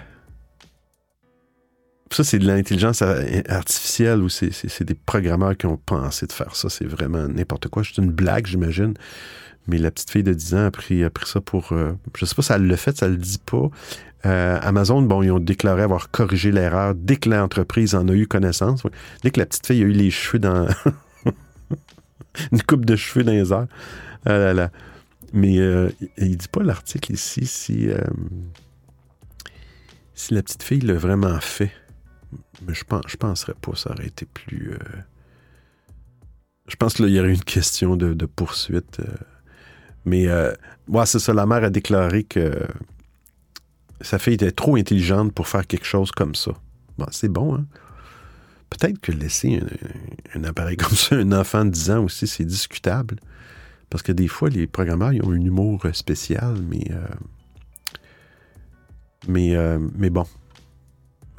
Ça, c'est de l'intelligence artificielle ou c'est des programmeurs qui ont pensé de faire ça. C'est vraiment n'importe quoi. C'est une blague, j'imagine. Mais la petite fille de 10 ans a pris, a pris ça pour. euh, je sais pas si elle le fait, ça le dit pas. Euh, Amazon, bon, ils ont déclaré avoir corrigé l'erreur dès que l'entreprise en a eu connaissance. Dès que la petite fille a eu les cheveux dans. <laughs> une coupe de cheveux dans les airs. Ah là là. Mais euh, il dit pas l'article ici si, euh, si la petite fille l'a vraiment fait. Mais je pense, je penserais pas, ça aurait été plus. euh, Je pense qu'il y aurait une question de poursuite. Mais euh, ouais, c'est ça, la mère a déclaré que sa fille était trop intelligente pour faire quelque chose comme ça. Bon, c'est bon, hein? Peut-être que laisser un, appareil <laughs> comme ça un enfant de 10 ans aussi, c'est discutable. Parce que des fois, les programmeurs, ils ont un humour euh, spécial, mais. euh, mais, euh, mais bon.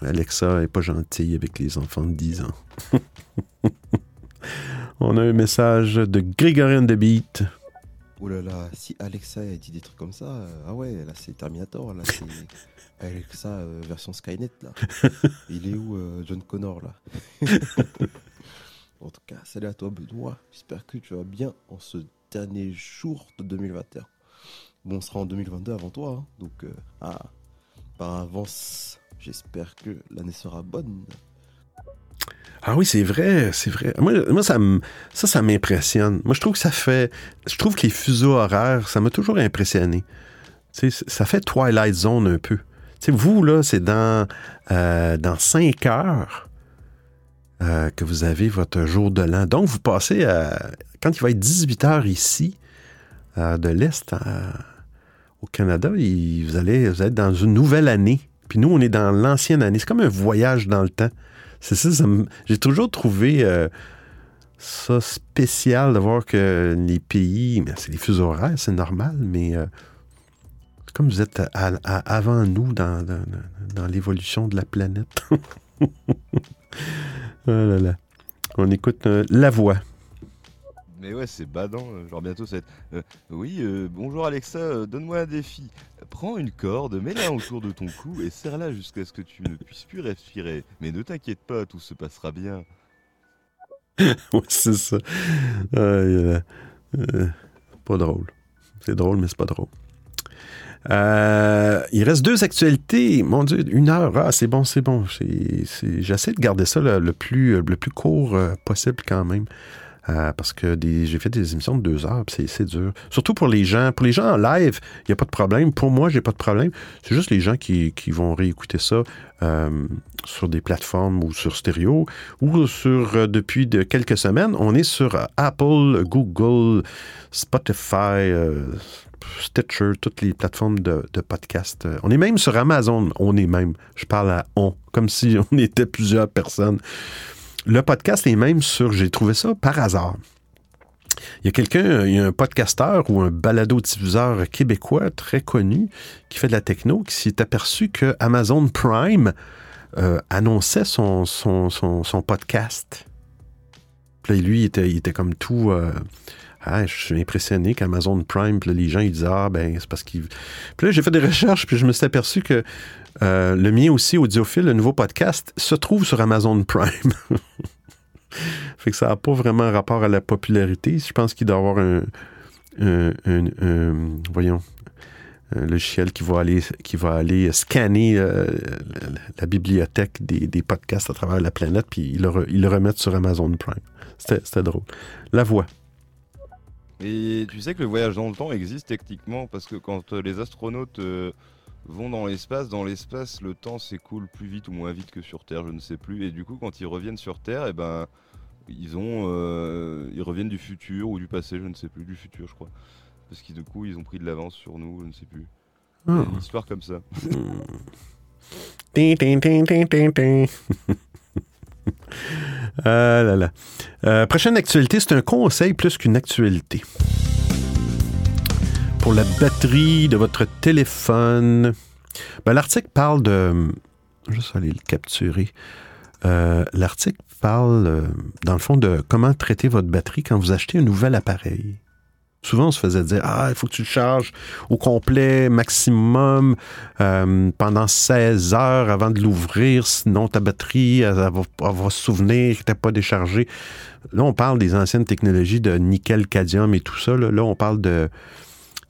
Alexa est pas gentille avec les enfants de 10 ans. <laughs> On a un message de Grégorien de Beat. Oh là là, si Alexa a dit des trucs comme ça, euh, ah ouais, là c'est Terminator, là c'est <laughs> Alexa euh, version Skynet là. <laughs> Il est où euh, John Connor là? <laughs> En tout cas, salut à toi Benoît, j'espère que tu vas bien en ce dernier jour de 2021. Bon, on sera en 2022 avant toi, hein, donc ah, par avance, j'espère que l'année sera bonne. Ah oui, c'est vrai, c'est vrai. Moi, ça, ça, m'impressionne. Moi, je trouve que ça fait. Je trouve que les fuseaux horaires, ça m'a toujours impressionné. Ça fait Twilight Zone un peu. Vous, là, c'est dans, euh, dans 5 heures euh, que vous avez votre jour de l'an. Donc, vous passez à. Quand il va être 18 heures ici, euh, de l'Est, au Canada, vous, allez, vous être dans une nouvelle année. Puis nous, on est dans l'ancienne année. C'est comme un voyage dans le temps. C'est ça, j'ai toujours trouvé euh, ça spécial de voir que les pays, c'est les fuseaux horaires, c'est normal, mais euh, comme vous êtes avant nous dans l'évolution de la planète. <laughs> oh là là. On écoute euh, la voix. Mais ouais, c'est badant. euh, Genre bientôt, ça va être. euh, oui, euh, bonjour Alexa, donne-moi un défi. Prends une corde, mets-la autour de ton cou et serre-la jusqu'à ce que tu ne puisses plus respirer. Mais ne t'inquiète pas, tout se passera bien. <laughs> Ouais, c'est ça. Pas drôle. C'est drôle, mais c'est pas drôle. Il reste deux actualités. Mon Dieu, une heure. Ah, c'est bon, c'est bon. J'essaie de garder ça le, plus, le plus court possible quand même. Euh, parce que j'ai fait des émissions de deux heures, c'est dur. Surtout pour les gens. Pour les gens en live, il n'y a pas de problème. Pour moi, j'ai pas de problème. C'est juste les gens qui, vont réécouter ça euh, sur des plateformes ou sur stéréo ou sur, euh, depuis de quelques semaines, on est sur Apple, Google, Spotify, Stitcher, toutes les plateformes de, de podcast. On est même sur Amazon. On est même. Je parle à on, comme si <laughs> on était plusieurs personnes. Le podcast est même sur, j'ai trouvé ça par hasard. Il y a quelqu'un, il y a un podcasteur ou un balado-diffuseur québécois très connu qui fait de la techno qui s'est aperçu que Amazon Prime euh, annonçait son, son, son, podcast. Puis là, lui, il était, il était comme tout. ah, je suis impressionné qu'Amazon Prime, puis là, les gens, ils disent Ah, ben, c'est parce qu'il. Puis là, j'ai fait des recherches, puis je me suis aperçu que euh, le mien aussi, Audiophile, le nouveau podcast, se trouve sur Amazon Prime. <laughs> fait que ça n'a pas vraiment rapport à la popularité. Je pense qu'il doit y avoir un, voyons, logiciel qui va aller, qui va aller scanner euh, la, bibliothèque des, podcasts à travers la planète, puis ils le, re- sur Amazon Prime. C'était drôle. La voix. Et tu sais que le voyage dans le temps existe techniquement parce que quand euh, les astronautes vont dans l'espace, dans l'espace, le temps s'écoule plus vite ou moins vite que sur Terre, je ne sais plus. Et du coup, quand ils reviennent sur Terre, et ben, ils ont, euh, ils reviennent du futur ou du passé, je ne sais plus, du futur, je crois. Parce que du coup, ils ont pris de l'avance sur nous, je ne sais plus. Ah. Une histoire comme ça. <laughs> Tin, tin, tin, tin, tin, tin. Ah là là. Euh, prochaine actualité, c'est un conseil plus qu'une actualité. Pour la batterie de votre téléphone. Ben, L'article parle de. Je vais juste aller le capturer. Euh, L'article parle, euh, dans le fond, de comment traiter votre batterie quand vous achetez un nouvel appareil. Souvent, on se faisait dire Ah, il faut que tu le charges au complet, maximum, euh, pendant 16 heures avant de l'ouvrir, sinon ta batterie elle, va, se souvenir que tu pas déchargé. Là, on parle des anciennes technologies de nickel, cadmium et tout ça. Là, on parle de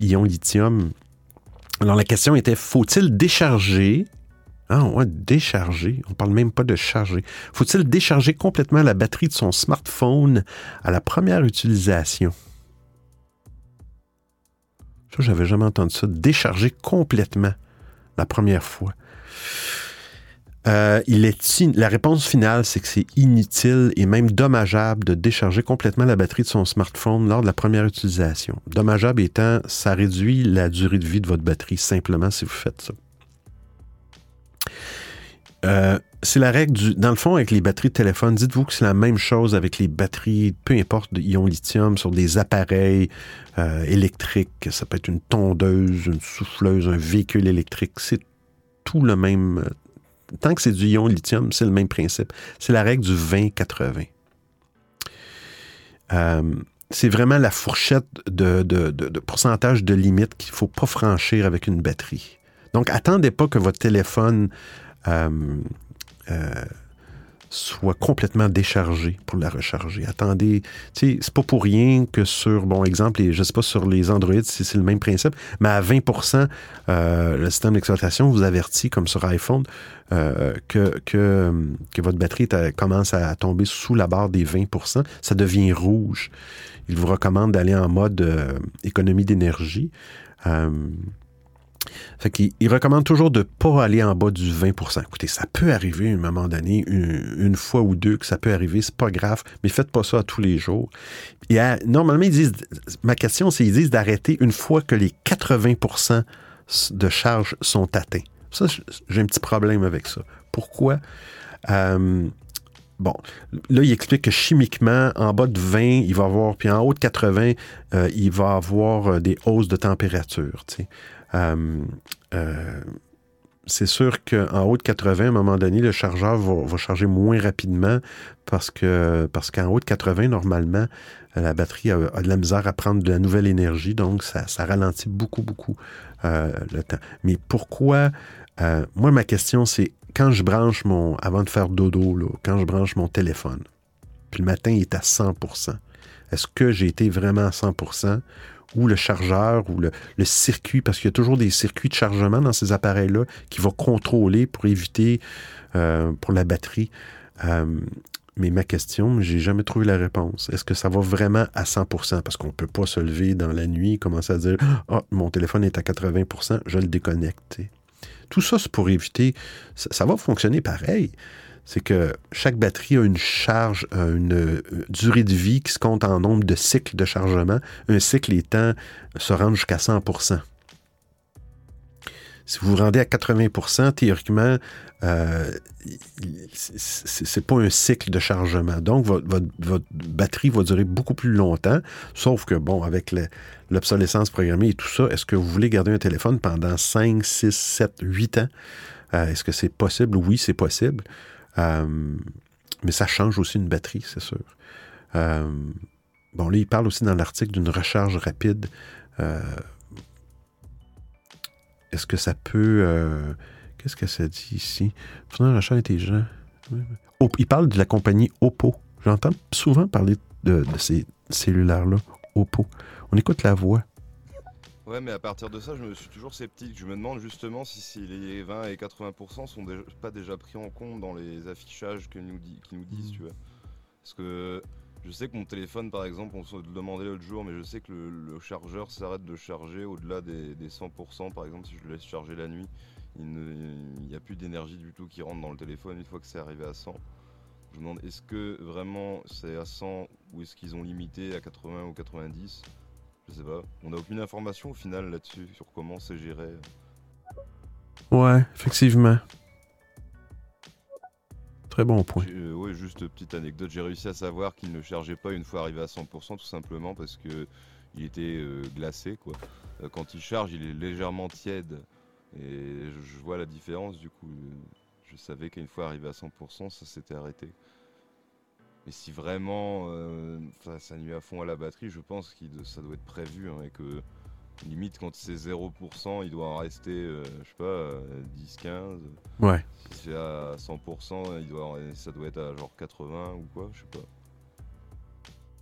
ion lithium. Alors, la question était faut-il décharger? Ah, ouais, décharger. On parle même pas de charger. Faut-il décharger complètement la batterie de son smartphone à la première utilisation? Ça, j'avais jamais entendu ça. Décharger complètement la première fois. Euh, La réponse finale, c'est que c'est inutile et même dommageable de décharger complètement la batterie de son smartphone lors de la première utilisation. Dommageable étant, ça réduit la durée de vie de votre batterie simplement si vous faites ça. Euh, c'est la règle du. Dans le fond, avec les batteries de téléphone, dites-vous que c'est la même chose avec les batteries, peu importe, ion lithium, sur des appareils euh, électriques. Ça peut être une tondeuse, une souffleuse, un véhicule électrique. C'est tout le même. Tant que c'est du ion lithium, c'est le même principe. C'est la règle du 20-80. Euh, c'est vraiment la fourchette de, de- de- de pourcentage de limite qu'il ne faut pas franchir avec une batterie. Donc, attendez pas que votre téléphone euh, euh, soit complètement déchargé pour la recharger. Attendez, tu sais, c'est pas pour rien que sur, bon exemple, les- je sais pas sur les Android si c'est le même principe, mais à 20% euh, le système d'exploitation vous avertit, comme sur iPhone, euh, que, votre batterie commence à tomber sous la barre des 20% ça devient rouge. Il vous recommande d'aller en mode euh, économie d'énergie. Fait qu'il il recommande toujours de ne pas aller en bas du 20% Écoutez, ça peut arriver à un moment donné, une, fois ou deux, que ça peut arriver, c'est pas grave, mais faites pas ça tous les jours. Normalement, ils disent, ma question, c'est ils disent d'arrêter une fois que les 80% de charge sont atteints. Ça, j'ai un petit problème avec ça. Pourquoi? Bon, là, il explique que chimiquement, en bas de 20, il va avoir, puis en haut de 80, euh, il va avoir euh, des hausses de température. C'est sûr qu'en haut de 80, à un moment donné, le chargeur va, charger moins rapidement parce que parce qu'en haut de 80, normalement, la batterie a, de la misère à prendre de la nouvelle énergie, donc ça, ralentit beaucoup, beaucoup euh, le temps. Mais pourquoi euh, Moi, ma question, c'est quand je branche mon. avant de faire dodo, là, quand je branche mon téléphone, puis le matin, il est à 100% est-ce que j'ai été vraiment à 100 ou le chargeur ou le, le circuit, parce qu'il y a toujours des circuits de chargement dans ces appareils-là qui vont contrôler pour éviter euh, pour la batterie. Euh, mais ma question, j'ai jamais trouvé la réponse. Est-ce que ça va vraiment à 100 Parce qu'on ne peut pas se lever dans la nuit et commencer à dire Ah, mon téléphone est à 80% je le déconnecte. Tout ça, c'est pour éviter. Ça va fonctionner pareil. C'est que chaque batterie a une charge, euh, une euh, durée de vie qui se compte en nombre de cycles de chargement. Un cycle étant se rendre jusqu'à 100% Si vous vous rendez à 80% théoriquement, euh, c'est- pas un cycle de chargement. Donc, votre, batterie va durer beaucoup plus longtemps. Sauf que, bon, avec le- l'obsolescence programmée et tout ça, est-ce que vous voulez garder un téléphone pendant 5, 6, 7, 8 ans? Euh, est-ce que c'est possible? Oui, c'est possible. Euh, mais ça change aussi une batterie, c'est sûr. Euh, bon, là, il parle aussi dans l'article d'une recharge rapide. Euh, Est-ce que ça peut. Qu'est-ce que ça dit ici? Faisant un rachat intelligent. Op- Il parle de la compagnie Oppo. J'entends souvent parler de ces cellulaires-là, Oppo. On écoute la voix. Ouais, mais à partir de ça, je me suis toujours sceptique. Je me demande justement si, si les 20 et 80% sont déjà- pas déjà pris en compte dans les affichages que nous qu'ils nous disent, tu vois. Parce que je sais que mon téléphone, par exemple, on se le demandait l'autre jour, mais je sais que le, le chargeur s'arrête de charger au-delà des, des 100%. Par exemple, si je le laisse charger la nuit, il n'y a plus d'énergie du tout qui rentre dans le téléphone une fois que c'est arrivé à 100. Je me demande, est-ce que vraiment c'est à 100 ou est-ce qu'ils ont limité à 80 ou 90 Je sais pas. On n'a aucune information au final là-dessus, sur comment c'est géré. Ouais, effectivement. Très bon point. Euh, ouais, juste petite anecdote, j'ai réussi à savoir qu'il ne chargeait pas une fois arrivé à 100% tout simplement parce que il était euh, glacé quoi. Euh, quand il charge, il est légèrement tiède et je, je vois la différence du coup. Je savais qu'une fois arrivé à 100%, ça s'était arrêté. Mais si vraiment euh, ça, nuit à fond à la batterie, je pense que ça doit être prévu hein, et que limite quand c'est 0%, il doit en rester, euh, je sais pas, euh, 10-15. Ouais. Si c'est à 100%, il doit en- ça doit être à genre 80 ou quoi, je sais pas.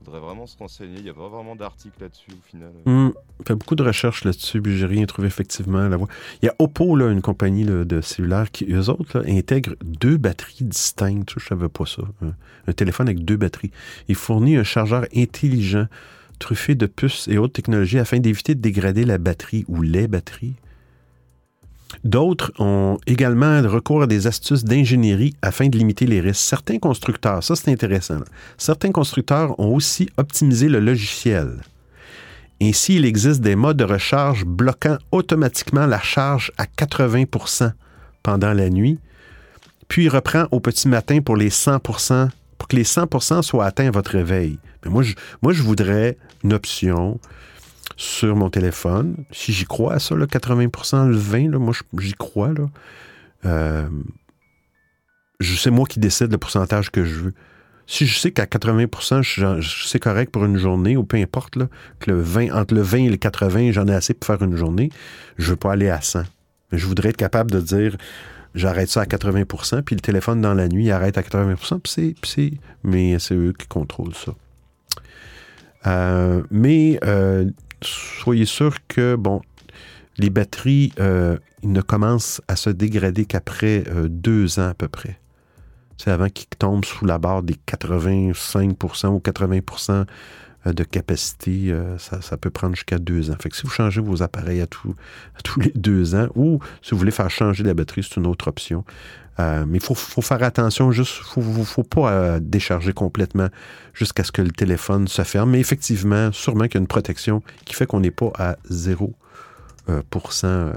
Faudrait vraiment se renseigner, il n'y a pas vraiment d'article là-dessus au final. Hum, fait beaucoup de recherches là-dessus, puis j'ai rien trouvé effectivement la voix. Il y a Oppo, là, une compagnie de cellulaire, qui, eux autres, intègrent deux batteries distinctes. Je savais pas ça. Un téléphone avec deux batteries. Il fournit un chargeur intelligent, truffé de puces et autres technologies afin d'éviter de dégrader la batterie ou les batteries. D'autres ont également recours à des astuces d'ingénierie afin de limiter les risques. Certains constructeurs, ça c'est intéressant, certains constructeurs ont aussi optimisé le logiciel. Ainsi, il existe des modes de recharge bloquant automatiquement la charge à 80% pendant la nuit, puis reprend au petit matin pour les 100% pour que les 100% soient atteints à votre réveil. Mais moi, je voudrais une option sur mon téléphone. Si j'y crois à ça, là, 80% le 20 là, moi, j'y crois. Là. Euh, sais moi qui décide le pourcentage que je veux. Si je sais qu'à 80 je- je- c'est correct pour une journée, ou peu importe, là, que le 20, entre le 20 et le 80, j'en ai assez pour faire une journée, je ne veux pas aller à 100. Mais je voudrais être capable de dire, j'arrête ça à 80% puis le téléphone dans la nuit il arrête à 80 puis c'est, puis c'est- mais c'est eux qui contrôlent ça. Euh, mais euh, soyez sûr que, bon, les batteries, euh, ne commencent à se dégrader qu'après euh, deux ans à peu près. C'est avant qu'ils tombent sous la barre des 85% ou 80% de capacité. euh, ça, peut prendre jusqu'à deux ans. Fait si vous changez vos appareils à, à tous les deux ans ou si vous voulez faire changer la batterie, c'est une autre option. Euh, mais il faut, faut faire attention, juste, faut, faut, faut pas euh, décharger complètement jusqu'à ce que le téléphone se ferme. Mais effectivement, sûrement qu'il y a une protection qui fait qu'on n'est pas à 0 euh, pour cent.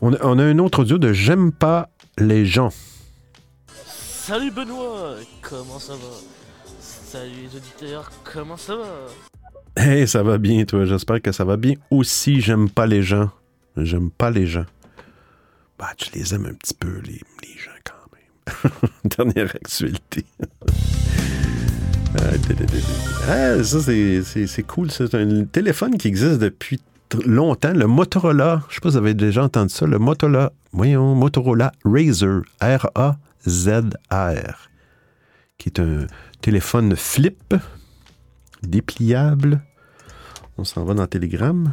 On, a, on a un autre audio de J'aime pas les gens. Salut Benoît, comment ça va? Salut les auditeurs, comment ça va? Hey, ça va bien, toi. J'espère que ça va bien. Aussi, j'aime pas les gens. J'aime pas les gens. Bah, tu les aimes un petit peu, les, les gens, quand même. <laughs> Dernière actualité. Dé. Ah, ça, c'est- cool. C'est un téléphone qui existe depuis longtemps. Le Motorola, je sais pas si vous avez déjà entendu ça, le Motorola, voyons, Motorola Razr, R-A-Z-R, qui est un téléphone flip, dépliable. On s'en va dans Telegram.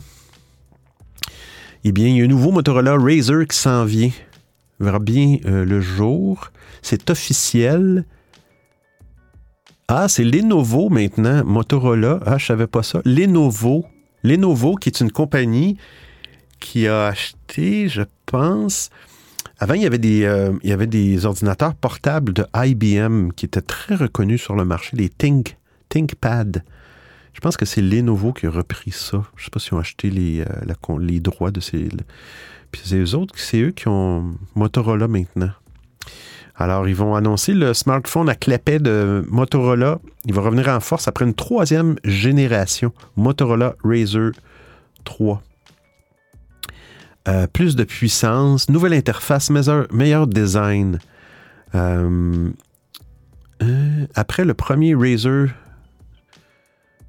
Eh bien, il y a un nouveau Motorola Razr qui s'en vient. Verra bien euh, le jour. C'est officiel. Ah, c'est Lenovo maintenant. Motorola. Ah, je savais pas ça. Lenovo. Lenovo, qui est une compagnie qui a acheté, je pense. Avant, il y avait des, euh, ordinateurs portables de IBM qui étaient très reconnus sur le marché, les Think, ThinkPad. Je pense que c'est Lenovo qui a repris ça. Je ne sais pas s'ils ont acheté les, euh, les droits de ces. Puis c'est eux autres, c'est eux qui ont Motorola maintenant. Alors, ils vont annoncer le smartphone à clapet de Motorola. Il va revenir en force après une troisième génération, Motorola Razr 3. Euh, plus de puissance, nouvelle interface, meilleur, design. Euh, après le premier Razer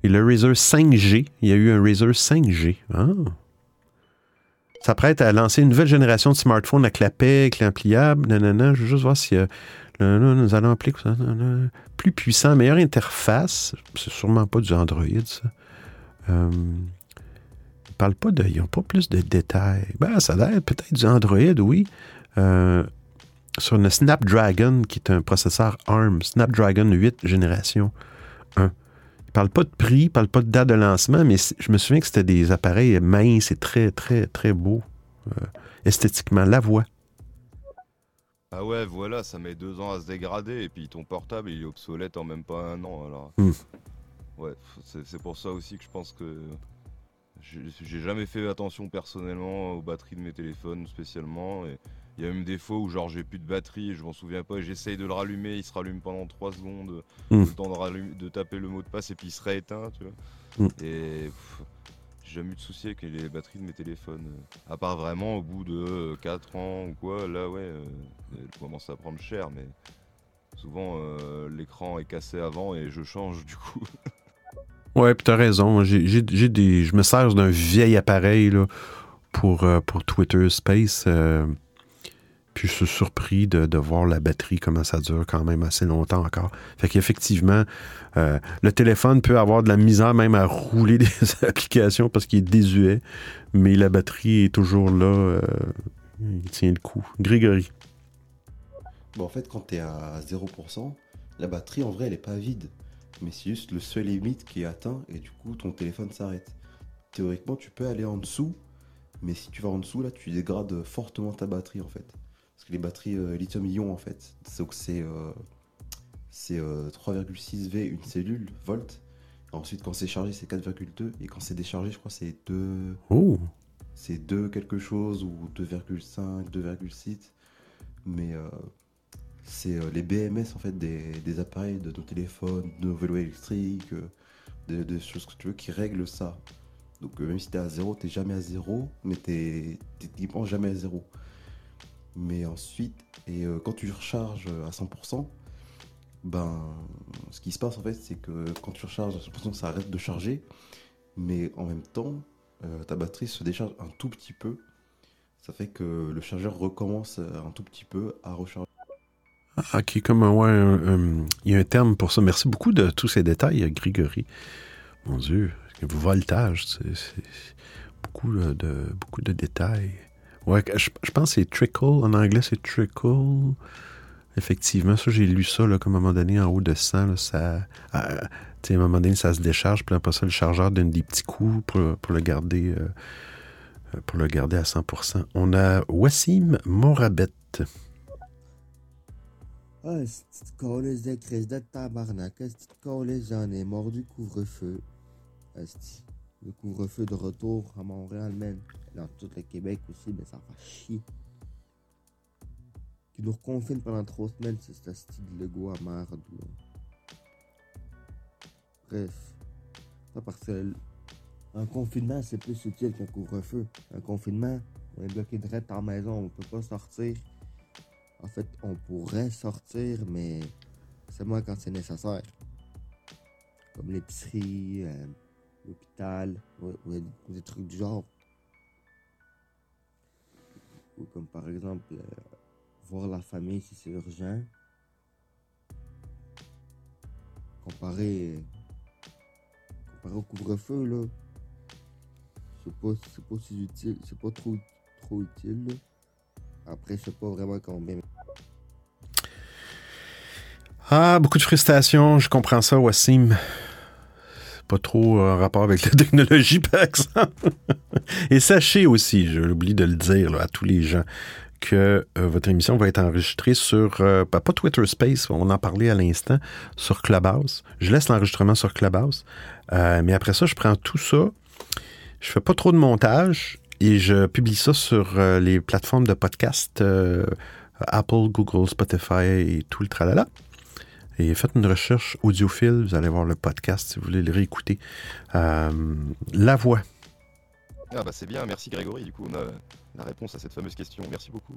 le Razer 5G, il y a eu un Razer 5G. Ah. S'apprête à lancer une nouvelle génération de smartphones à clapet, clé pliable. Nanana, je veux juste voir si euh, nous allons appeler ça, plus puissant, meilleure interface. C'est sûrement pas du Android, ça. Euh, ils pas de. Ils n'ont pas plus de détails. Ben, ça a l'air peut-être du Android, oui. Euh, sur une Snapdragon, qui est un processeur ARM, Snapdragon 8 génération 1. Ils parlent pas de prix, ils parlent pas de date de lancement, mais je me souviens que c'était des appareils minces et très, très, très beaux. euh, esthétiquement, la voix. Ah ouais, voilà, ça met deux ans à se dégrader et puis ton portable il est obsolète en même pas un an alors. Hmm. Ouais, c'est pour ça aussi que je pense que j'ai j'ai jamais fait attention personnellement aux batteries de mes téléphones spécialement et il y a même des fois où genre j'ai plus de batterie, je m'en souviens pas, et j'essaye de le rallumer, il se rallume pendant 3 secondes, Hmm. le temps de, rallumer- de taper le mot de passe et puis il se rééteint, tu vois. Hmm. Et j'ai jamais eu de souci avec les batteries de mes téléphones. euh, À part vraiment au bout de 4 ans ou quoi, là ouais, euh, elles commencent à prendre cher, mais souvent euh, l'écran est cassé avant et je change du coup. <laughs> Ouais, puis t'as raison. J'ai des, je me sers d'un vieil appareil là, pour, euh, pour Twitter Space. Puis je suis surpris de, voir la batterie, comment ça dure quand même assez longtemps encore. Fait qu'effectivement, euh, le téléphone peut avoir de la misère même à rouler <laughs> des applications parce qu'il est désuet, mais la batterie est toujours là. euh, il tient le coup. Grégory. Bon, en fait, quand t'es à 0%, la batterie, en vrai, elle est pas vide. Mais c'est juste le seuil limite qui est atteint et du coup, ton téléphone s'arrête. Théoriquement, tu peux aller en dessous, mais si tu vas en dessous, là, tu dégrades fortement ta batterie, en fait. Parce que les batteries euh, lithium-ion, en fait, c'est euh, c'est, euh, 3,6 V une cellule, volt. Ensuite, quand c'est chargé, c'est 4,2. Et quand c'est déchargé, je crois, c'est 2 Oh! c'est 2 quelque chose ou 2,5, 2,6. Mais euh, c'est euh, les BMS en fait des, des appareils de nos téléphones, de nos vélos électriques, euh, de, de choses que tu veux qui règlent ça. Donc euh, même si t'es à zéro, t'es jamais à zéro, mais t'es t'es jamais à zéro. Mais ensuite, et euh, quand tu recharges à 100%, ben ce qui se passe en fait, c'est que quand tu recharges à 100%, ça arrête de charger, mais en même temps, euh, ta batterie se décharge un tout petit peu. Ça fait que le chargeur recommence un tout petit peu à recharger. Ah, ok, comme ouais, il y a un terme pour ça. Merci beaucoup de tous ces détails, Grégory. Mon Dieu, voltage, c'est beaucoup de beaucoup de détails. Ouais, je, je pense que c'est trickle. En anglais, c'est trickle. Effectivement, ça, j'ai lu ça, là, comme à un moment donné, en haut de 100, là, ça... tu sais, à un moment donné, ça se décharge, puis après ça, le chargeur donne des petits coups pour, pour le garder euh, pour le garder à 100%. On a Wassim Morabet. Ah, cette calisse de crise de tabarnak. Cette calisse, j'en ai mort du couvre-feu. Le couvre-feu de retour à Montréal, man. Dans tout le Québec aussi, mais ça fait chier. Qui nous reconfine pendant trois semaines, c'est ce style de Lego à merde. Bref. Ça parce que un confinement, c'est plus utile qu'un couvre-feu. Un confinement, on est bloqué de à la maison, on peut pas sortir. En fait, on pourrait sortir, mais seulement quand c'est nécessaire. Comme l'épicerie, euh, l'hôpital, ou, des trucs du genre. Ou comme par exemple, euh, voir la famille si c'est urgent. Comparé, comparé au couvre-feu, là, c'est pas, pas si utile, c'est pas trop, trop utile. Après, je sais pas vraiment combien. Ah, beaucoup de frustration, je comprends ça, Wassim. Pas trop en rapport avec la <laughs> technologie, par exemple. Et sachez aussi, je l'oublie de le dire à tous les gens, que euh, votre émission va être enregistrée sur, euh, pas Twitter Space, on en parlait à l'instant, sur Clubhouse. Je laisse l'enregistrement sur Clubhouse. Euh, mais après ça, je prends tout ça, je fais pas trop de montage et je publie ça sur euh, les plateformes de podcast euh, Apple, Google, Spotify et tout le tralala. Et faites une recherche audiophile, vous allez voir le podcast si vous voulez le réécouter. Euh, la voix. Ah bah c'est bien, merci Grégory, du coup on a la réponse à cette fameuse question, merci beaucoup.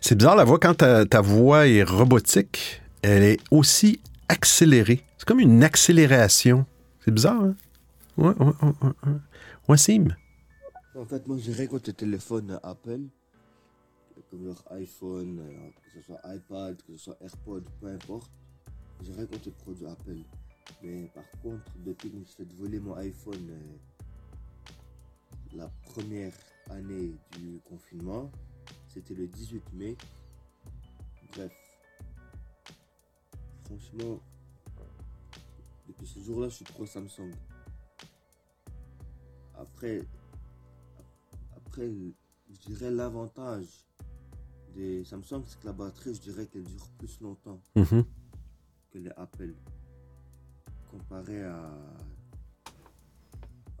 C'est bizarre la voix quand ta, ta voix est robotique, elle est aussi accélérée. C'est comme une accélération. C'est bizarre, hein? Ouais, ouais, ouais, ouais, ouais. Wassim. En fait, moi, j'ai rien contre les téléphones Apple, comme leur iPhone, euh, ce soit iPad, que ce soit AirPod, peu importe. J'ai rien contre les produits Apple. Mais par contre, depuis que je me suis fait voler mon iPhone euh, la première année du confinement, c'était le 18 mai. Bref. Franchement, depuis ce jour-là, je suis trop Samsung. Après, après, je dirais l'avantage des Samsung, c'est que la batterie, je dirais qu'elle dure plus longtemps Mhm. que les Apple. Comparé à.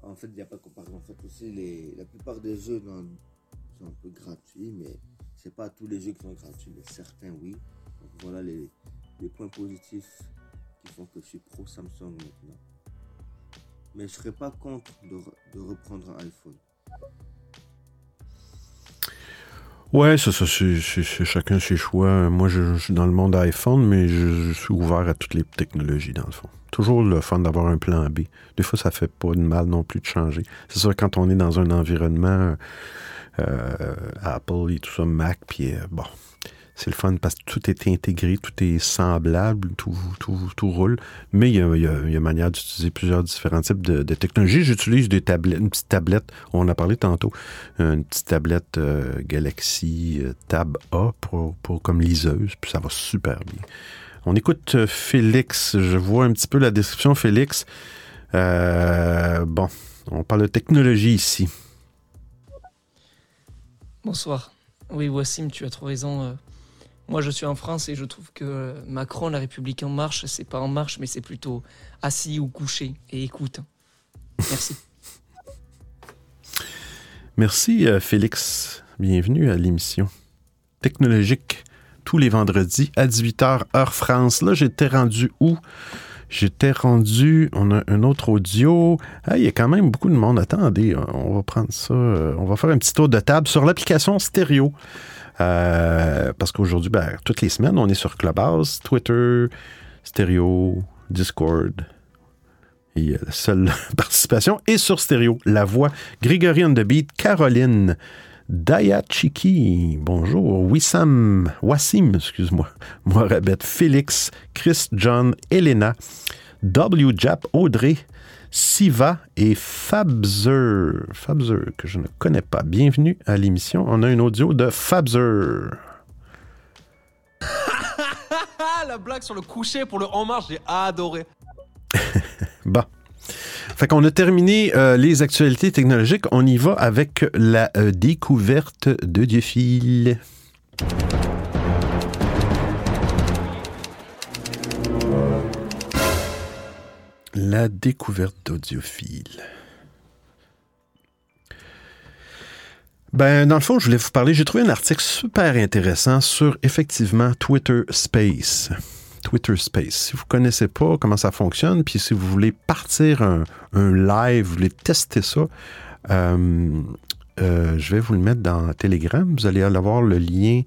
En fait, il n'y a pas de comparaison. En fait, aussi, les... la plupart des jeux dans- sont un peu gratuits, mais c'est pas tous les jeux qui sont gratuits, mais certains, oui. Donc voilà les, les points positifs qui font que je suis pro Samsung maintenant. Mais je serais pas contre de, re- de reprendre un iPhone. Ouais, ça, ça c'est chacun ses choix. Moi, je, suis dans le monde iPhone, mais je, je suis ouvert à toutes les technologies, dans le fond. Toujours le fun d'avoir un plan B. Des fois, ça fait pas de mal non plus de changer. C'est sûr, quand on est dans un environnement euh, Apple et tout ça, Mac, puis euh, bon, c'est le fun parce que tout est intégré, tout est semblable, tout, tout, tout roule. Mais il y a, il y a- manière d'utiliser plusieurs différents types de, de technologies. J'utilise des tablettes, une petite tablette, on en a parlé tantôt, une petite tablette euh, Galaxy euh, Tab A pour, pour- comme liseuse, puis ça va super bien. On écoute euh, Félix. Je vois un petit peu la description, Félix. Euh, bon, on parle de technologie ici. Bonsoir. Oui, Wassim, tu as trop raison. Moi, je suis en France et je trouve que Macron, la République en marche, c'est pas en marche, mais c'est plutôt assis ou couché et écoute. Merci. Merci, euh, Félix. Bienvenue à l'émission technologique tous les vendredis à 18h, heure France. Là, j'étais rendu où? J'étais rendu. On a un autre audio. Il y a quand même beaucoup de monde. Attendez, on va prendre ça. euh, On va faire un petit tour de table sur l'application stéréo. Euh, parce qu'aujourd'hui, ben, toutes les semaines, on est sur Clubhouse, Twitter, Stéréo, Discord. Et euh, la seule <laughs> participation est sur Stéréo. La voix Grégory on the Beat, Caroline, Dayachiki, bonjour, Wissam, Wassim, excuse-moi, Moirabet, Félix, Chris, John, Elena, W. Jap, Audrey, Siva et Fabzer. Fabzer, que je ne connais pas. Bienvenue à l'émission. On a un audio de Fabzer. <laughs> la blague sur le coucher pour le en marche, j'ai adoré. <laughs> Bon. Fait qu'on a terminé euh, les actualités technologiques. On y va avec la euh, découverte de Diophile. La découverte d'audiophile. Ben, dans le fond, je voulais vous parler. J'ai trouvé un article super intéressant sur effectivement Twitter Space. Twitter Space. Si vous ne connaissez pas comment ça fonctionne, puis si vous voulez partir un, live, vous voulez tester ça, euh, euh, je vais vous le mettre dans Telegram. Vous allez avoir le lien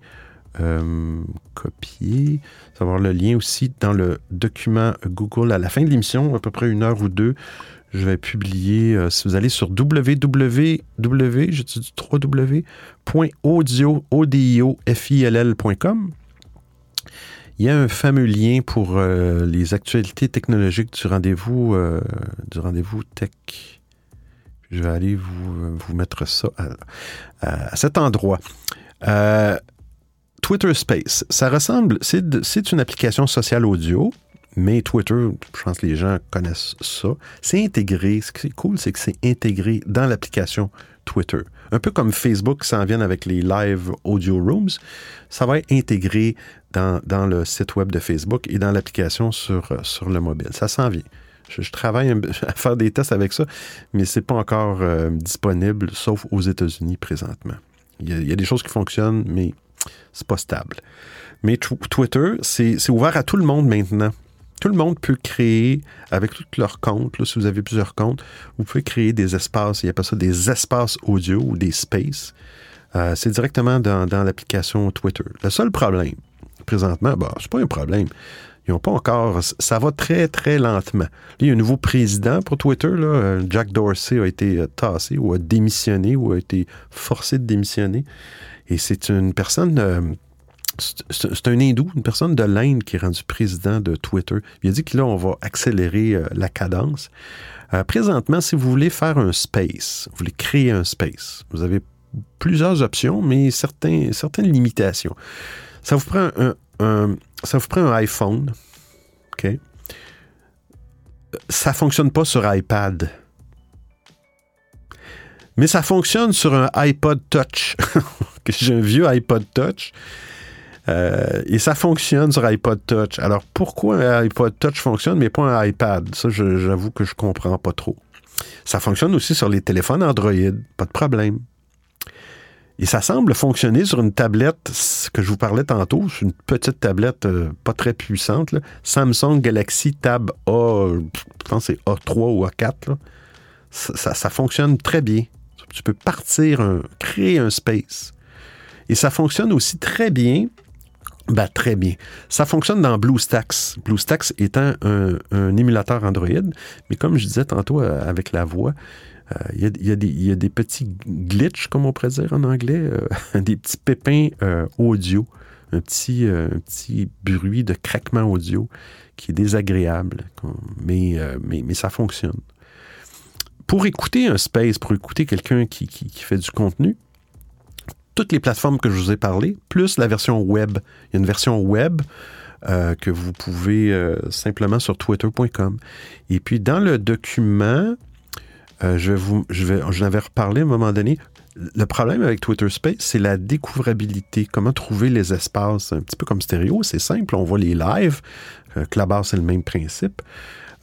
euh, copié. Vous allez avoir le lien aussi dans le document Google à la fin de l'émission, à peu près une heure ou deux. Je vais publier, euh, si vous allez sur www, j'ai dit 3w.audio.com, il y a un fameux lien pour euh, les actualités technologiques du rendez-vous rendez-vous tech. Je vais aller vous, vous mettre ça à- à cet endroit. Euh, Twitter Space, ça ressemble, c'est une application sociale audio, mais Twitter, je pense que les gens connaissent ça. C'est intégré, ce qui est cool, c'est que c'est intégré dans l'application Twitter. Un peu comme Facebook s'en vient avec les live audio rooms, ça va être intégré dans, le site web de Facebook et dans l'application sur, le mobile. Ça s'en vient. Je, travaille <laughs> à faire des tests avec ça, mais c'est pas encore euh, disponible, sauf aux États-Unis présentement. Il y a des choses qui fonctionnent, mais c'est pas stable. Mais Tw- Twitter, c'est ouvert à tout le monde maintenant. Tout le monde peut créer, avec tous leurs comptes, si vous avez plusieurs comptes, vous pouvez créer des espaces, il appelle ça des espaces audio ou des spaces. Euh, c'est directement dans, l'application Twitter. Le seul problème, présentement, bah, c'est pas un problème. Ils n'ont pas encore. Ça va très, très lentement. Là, il y a un nouveau président pour Twitter. Euh, Jack Dorsey a été euh, tassé ou a démissionné ou a été forcé de démissionner. Et c'est une personne. euh, c'est un hindou, une personne de l'Inde qui est rendu président de Twitter. Il a dit que là, on va accélérer euh, la cadence. Euh, présentement, si vous voulez faire un space, vous voulez créer un space, vous avez plusieurs options, mais certaines limitations. Ça vous prend un, ça vous prend un iPhone, OK? Ça fonctionne pas sur iPad. Mais ça fonctionne sur un iPod Touch. <laughs> <laughs> J'ai un vieux iPod Touch. Euh, et ça fonctionne sur iPod Touch. Alors pourquoi un iPod Touch fonctionne, mais pas un iPad? Ça, j'avoue que je comprends pas trop. Ça fonctionne aussi sur les téléphones Android, pas de problème. Et ça semble fonctionner sur une tablette que je vous parlais tantôt, une petite tablette euh, pas très puissante. Samsung Galaxy Tab A, je pense que c'est A3 ou A4. là. Ça, fonctionne très bien. Tu peux partir, créer un space. Et ça fonctionne aussi très bien ben, très bien. Ça fonctionne dans BlueStacks. BlueStacks étant un, émulateur Android, mais comme je disais tantôt euh, avec la voix, euh, il y, a, des- petits glitches, comme on pourrait dire en anglais, euh, <laughs> des petits pépins audio, un petit, bruit de craquement audio qui est désagréable, mais, ça fonctionne. Pour écouter un space, pour écouter quelqu'un qui fait du contenu, toutes les plateformes que je vous ai parlé, plus la version web. Il y a une version web euh, que vous pouvez euh, simplement sur twitter.com. Et puis dans le document, euh, je vais vous, je vais, reparlé à un moment donné. Le problème avec Twitter Space, c'est la découvrabilité. Comment trouver les espaces, un petit peu comme stéréo, c'est simple. On voit les lives. Clubhouse, c'est le même principe.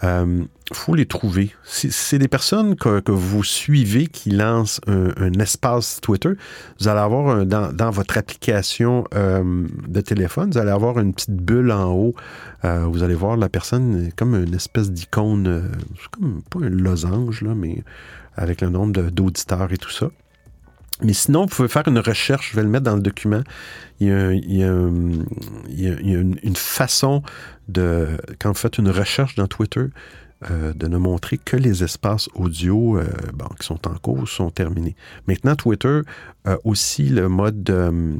Il faut les trouver. C'est des personnes que, vous suivez qui lancent un, espace Twitter, vous allez avoir dans, votre application euh, de téléphone, vous allez avoir une petite bulle en haut. Euh, vous allez voir la personne euh, comme une espèce d'icône, euh, pas un losange, là, mais avec le nombre d'auditeurs et tout ça. Mais sinon, vous pouvez faire une recherche, je vais le mettre dans le document. Il y a, hum, une, façon de, quand vous faites une recherche dans Twitter, euh, de ne montrer que les espaces audio euh, qui sont en cours sont terminés. Maintenant, Twitter a aussi le mode de,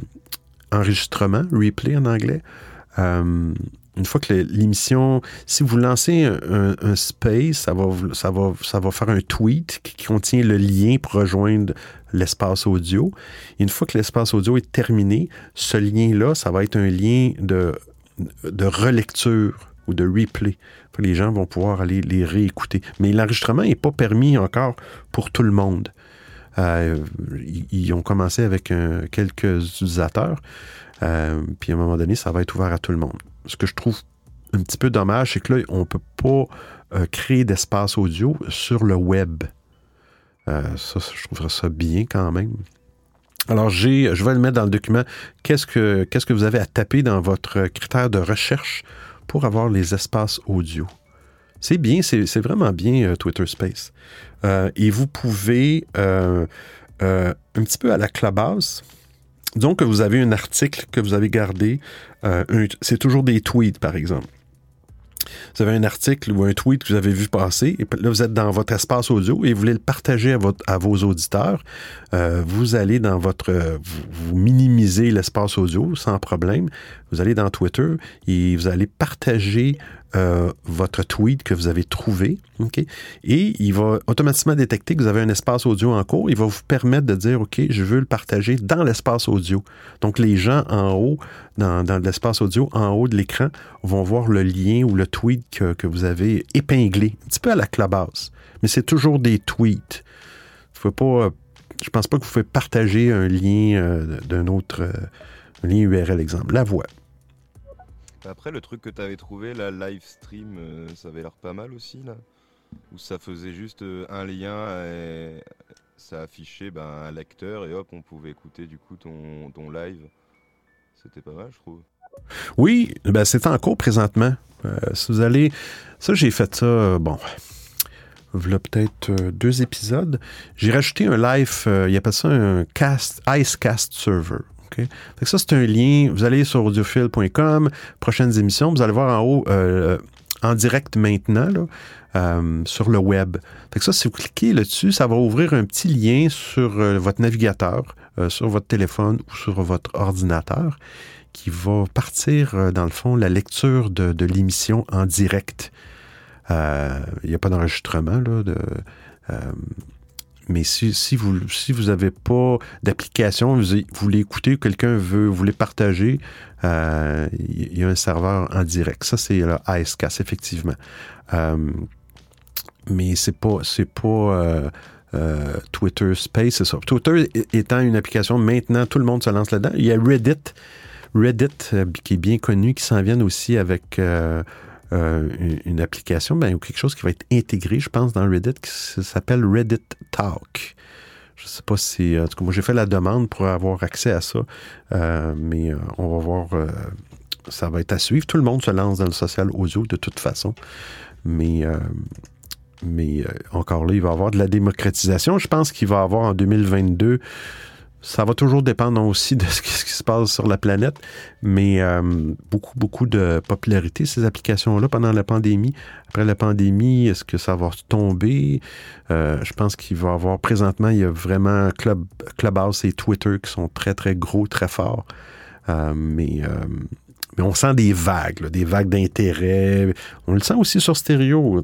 enregistrement, replay en anglais. Euh, une fois que l'émission, si vous lancez un, space, ça va, ça, va, ça va faire un tweet qui contient le lien pour rejoindre l'espace audio. Une fois que l'espace audio est terminé, ce lien-là, ça va être un lien de, de relecture ou de replay. Les gens vont pouvoir aller les réécouter. Mais l'enregistrement n'est pas permis encore pour tout le monde. Euh, ils, ils ont commencé avec euh, quelques utilisateurs. Euh, puis à un moment donné, ça va être ouvert à tout le monde. Ce que je trouve un petit peu dommage, c'est que là, on ne peut pas euh, créer d'espace audio sur le web. Euh, ça, je trouverais ça bien quand même. Alors, j'ai, je vais le mettre dans le document. Qu'est-ce que, qu'est-ce que vous avez à taper dans votre critère de recherche pour avoir les espaces audio? C'est bien, c'est, vraiment bien euh, Twitter Space. Et vous pouvez, un petit peu à la Clubhouse, que vous avez un article que vous avez gardé, euh, c'est toujours des tweets, par exemple. Vous avez un article ou un tweet que vous avez vu passer, et là, vous êtes dans votre espace audio et vous voulez le partager à, vos auditeurs. Euh, vous allez dans votre. vous minimisez l'espace audio sans problème. Vous allez dans Twitter et vous allez partager euh, votre tweet que vous avez trouvé. Et il va automatiquement détecter que vous avez un espace audio en cours. Il va vous permettre de dire OK, je veux le partager dans l'espace audio. Donc, les gens en haut, dans, l'espace audio, en haut de l'écran, vont voir le lien ou le tweet que, vous avez épinglé, un petit peu à la clubhouse. Mais c'est toujours des tweets. Faut pas, euh, je pense pas que vous pouvez partager un lien euh, d'un autre un lien URL, exemple. La voix. Après, le truc que t'avais trouvé, la live stream, euh, ça avait l'air pas mal aussi, là. Où ça faisait juste euh, un lien et ça affichait ben, un lecteur et hop, on pouvait écouter du coup ton, ton live. C'était pas mal, je trouve. Oui, ben c'est en cours présentement. Euh, si vous allez. Ça, j'ai fait ça, bon. Voilà peut-être deux épisodes. J'ai rajouté un live, il appelle ça un cast, Icecast Server. Fait que ça, c'est un lien. Vous allez sur audiophile.com, prochaines émissions, vous allez voir en haut, euh, en direct maintenant, euh, sur le web. Fait que ça, si vous cliquez là-dessus, ça va ouvrir un petit lien sur euh, votre navigateur, sur votre téléphone ou sur votre ordinateur qui va partir, dans le fond, la lecture de, de l'émission en direct. Il n'y a pas d'enregistrement, de, mais si, vous si vous n'avez pas d'application, vous, vous voulez écouter, quelqu'un veut, vous voulez partager, euh, il y a un serveur en direct. Ça, c'est le Icecast, effectivement. Euh, mais c'est pas c'est pas euh, Twitter Space, c'est ça. Twitter étant une application, maintenant tout le monde se lance là-dedans. Il y a Reddit, Reddit qui est bien connu, qui s'en vient aussi avec euh, euh, une, application, ben, ou quelque chose qui va être intégré, je pense, dans Reddit, qui s'appelle Reddit Talk. Je sais pas si. En tout cas, moi, j'ai fait la demande pour avoir accès à ça. Euh, mais euh, on va voir. euh, ça va être à suivre. Tout le monde se lance dans le social audio de toute façon. Mais. euh, mais euh, encore là, il va y avoir de la démocratisation. Je pense qu'il va y avoir en 2022 Ça va toujours dépendre aussi de <laughs> ce qui, se passe sur la planète, mais euh, beaucoup, beaucoup de popularité, ces applications-là, pendant la pandémie. Après la pandémie, est-ce que ça va tomber? Euh, je pense qu'il va y avoir, présentement, il y a vraiment Club, Clubhouse et Twitter qui sont très, très gros, très forts. Euh, mais, euh, on sent des vagues, des vagues d'intérêt. On le sent aussi sur stéréo.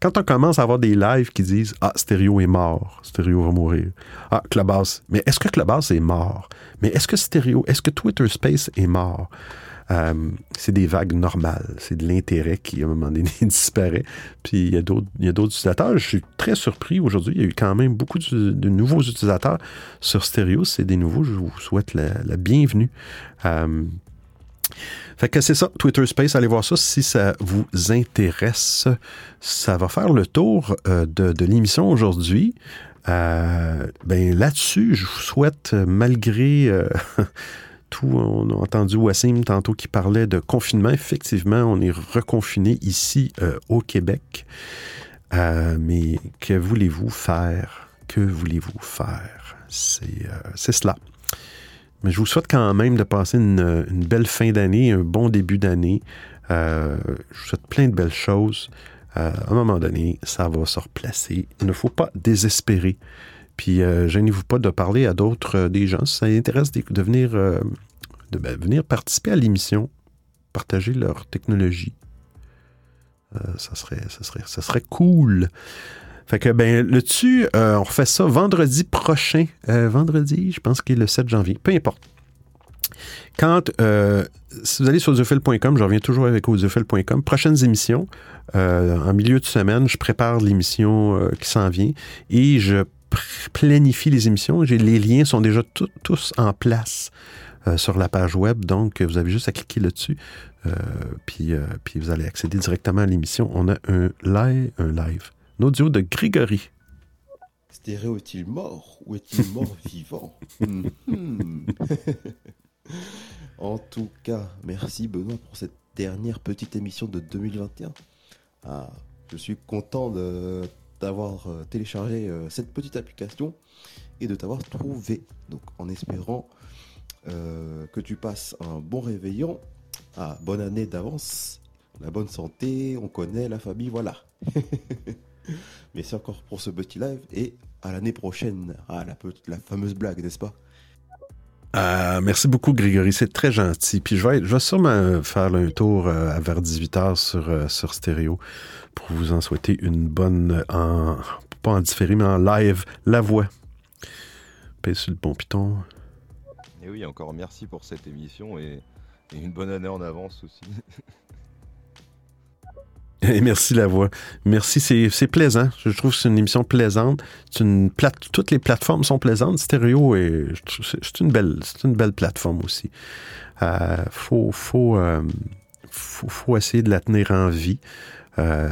Quand, on commence à avoir des lives qui disent Ah, stéréo est mort, stéréo va mourir. Ah, Clubhouse. Mais est-ce que Clubhouse est mort? Mais est-ce que stéréo, est-ce que Twitter Space est mort? Euh, c'est des vagues normales. C'est de l'intérêt qui, à un moment donné, <laughs> disparaît. Puis il y a d'autres utilisateurs. Je suis très surpris aujourd'hui. Il y a eu quand même beaucoup de, nouveaux utilisateurs sur Stereo. C'est des nouveaux. Je vous souhaite la, la bienvenue. Euh, fait que c'est ça, Twitter Space, allez voir ça si ça vous intéresse. Ça va faire le tour euh, de, l'émission aujourd'hui. Euh, ben là-dessus, je vous souhaite, euh, malgré <laughs> tout, on a entendu Wassim tantôt qui parlait de confinement. Effectivement, on est reconfiné ici au Québec. Mais que voulez-vous faire? Que voulez-vous faire? C'est cela. Mais je vous souhaite quand même de passer une, belle fin d'année, un bon début d'année. Euh, je vous souhaite plein de belles choses. Euh, à un moment donné, ça va se replacer. Il ne faut pas désespérer. Puis, euh, gênez-vous pas de parler à d'autres, des gens. Si ça intéresse de, venir, de ben, venir participer à l'émission, partager leur technologie. Ça, serait, ça, serait, ça serait cool. Fait que, ben, le dessus, on refait ça vendredi prochain. Euh, vendredi, je pense qu'il est le 7 janvier. Peu importe. Quand, euh, si vous allez sur audiophile.com, je reviens toujours avec audiophile.com. Prochaines émissions, euh, en milieu de semaine, je prépare l'émission qui s'en vient et je planifie les émissions. Les liens sont déjà tous en place sur la page web, donc vous avez juste à cliquer là-dessus, puis, puis vous allez accéder directement à l'émission. On a un live, un live, audio de Grégory. Stéréo est-il mort ou est-il <laughs> mort vivant Mhm. En tout cas, merci Benoît pour cette dernière petite émission de 2021. Ah, je suis content de d'avoir euh, téléchargé euh, cette petite application et de t'avoir trouvé. Donc en espérant euh, que tu passes un bon réveillon. Ah, bonne année d'avance. La bonne santé, on connaît la famille, voilà. <laughs> <laughs> Merci encore pour ce petit live et à l'année prochaine. Ah, la, fameuse blague, n'est-ce pas? Euh, merci beaucoup, Grégory. C'est très gentil. Puis je vais, je vais sûrement faire un tour euh, vers 18h sur, euh, sur stéréo pour vous en souhaiter une bonne, en, pas en différé, mais en live, la voix. Pèse sur le bon piton. Et oui, encore merci pour cette émission et, et une bonne année en avance aussi. <laughs> <laughs> Merci la voix. Merci, c'est plaisant. Je trouve que c'est une émission plaisante. Une plate, toutes les plateformes sont plaisantes. Stéréo est c'est une belle, c'est une belle plateforme aussi. Euh, faut, faut, euh, faut, essayer de la tenir en vie. euh,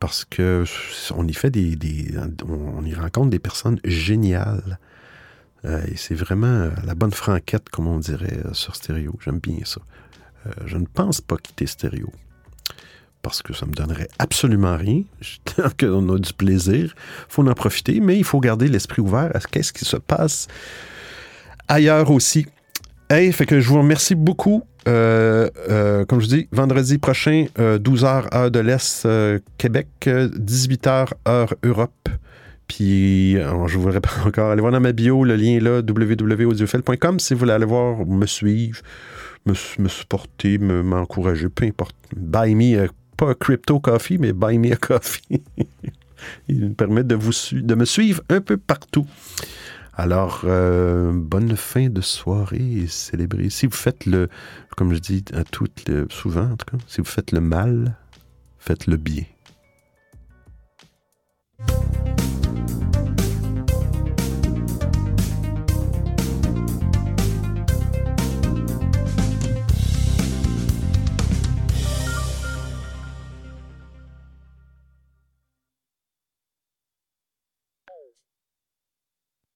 parce que on y fait des, on y rencontre des personnes géniales. Euh, et c'est vraiment la bonne franquette, comme on dirait sur stéréo. J'aime bien ça. Je ne pense pas quitter stéréo parce que ça me donnerait absolument rien. <laughs> Tant qu'on a du plaisir, faut en profiter, mais il faut garder l'esprit ouvert à ce qui se passe ailleurs aussi. Hey, fait que je vous remercie beaucoup. Euh, euh, comme je dis, vendredi prochain, 12h heure de l'Est, euh, Québec, 18h heure Europe. Puis, euh, je vous le répète <laughs> encore, allez voir dans ma bio, le lien est là, www.audiophile.com si vous voulez aller voir, me suivre, me, me supporter, me- m'encourager, peu importe. Buy me, pas Crypto Coffee, mais Buy Me a Coffee. <laughs> Ils me permettent de, vous, de me suivre un peu partout. Alors, euh, bonne fin de soirée célébrée. Si vous faites le, comme je dis à toutes le, souvent en si vous faites le mal, faites le bien.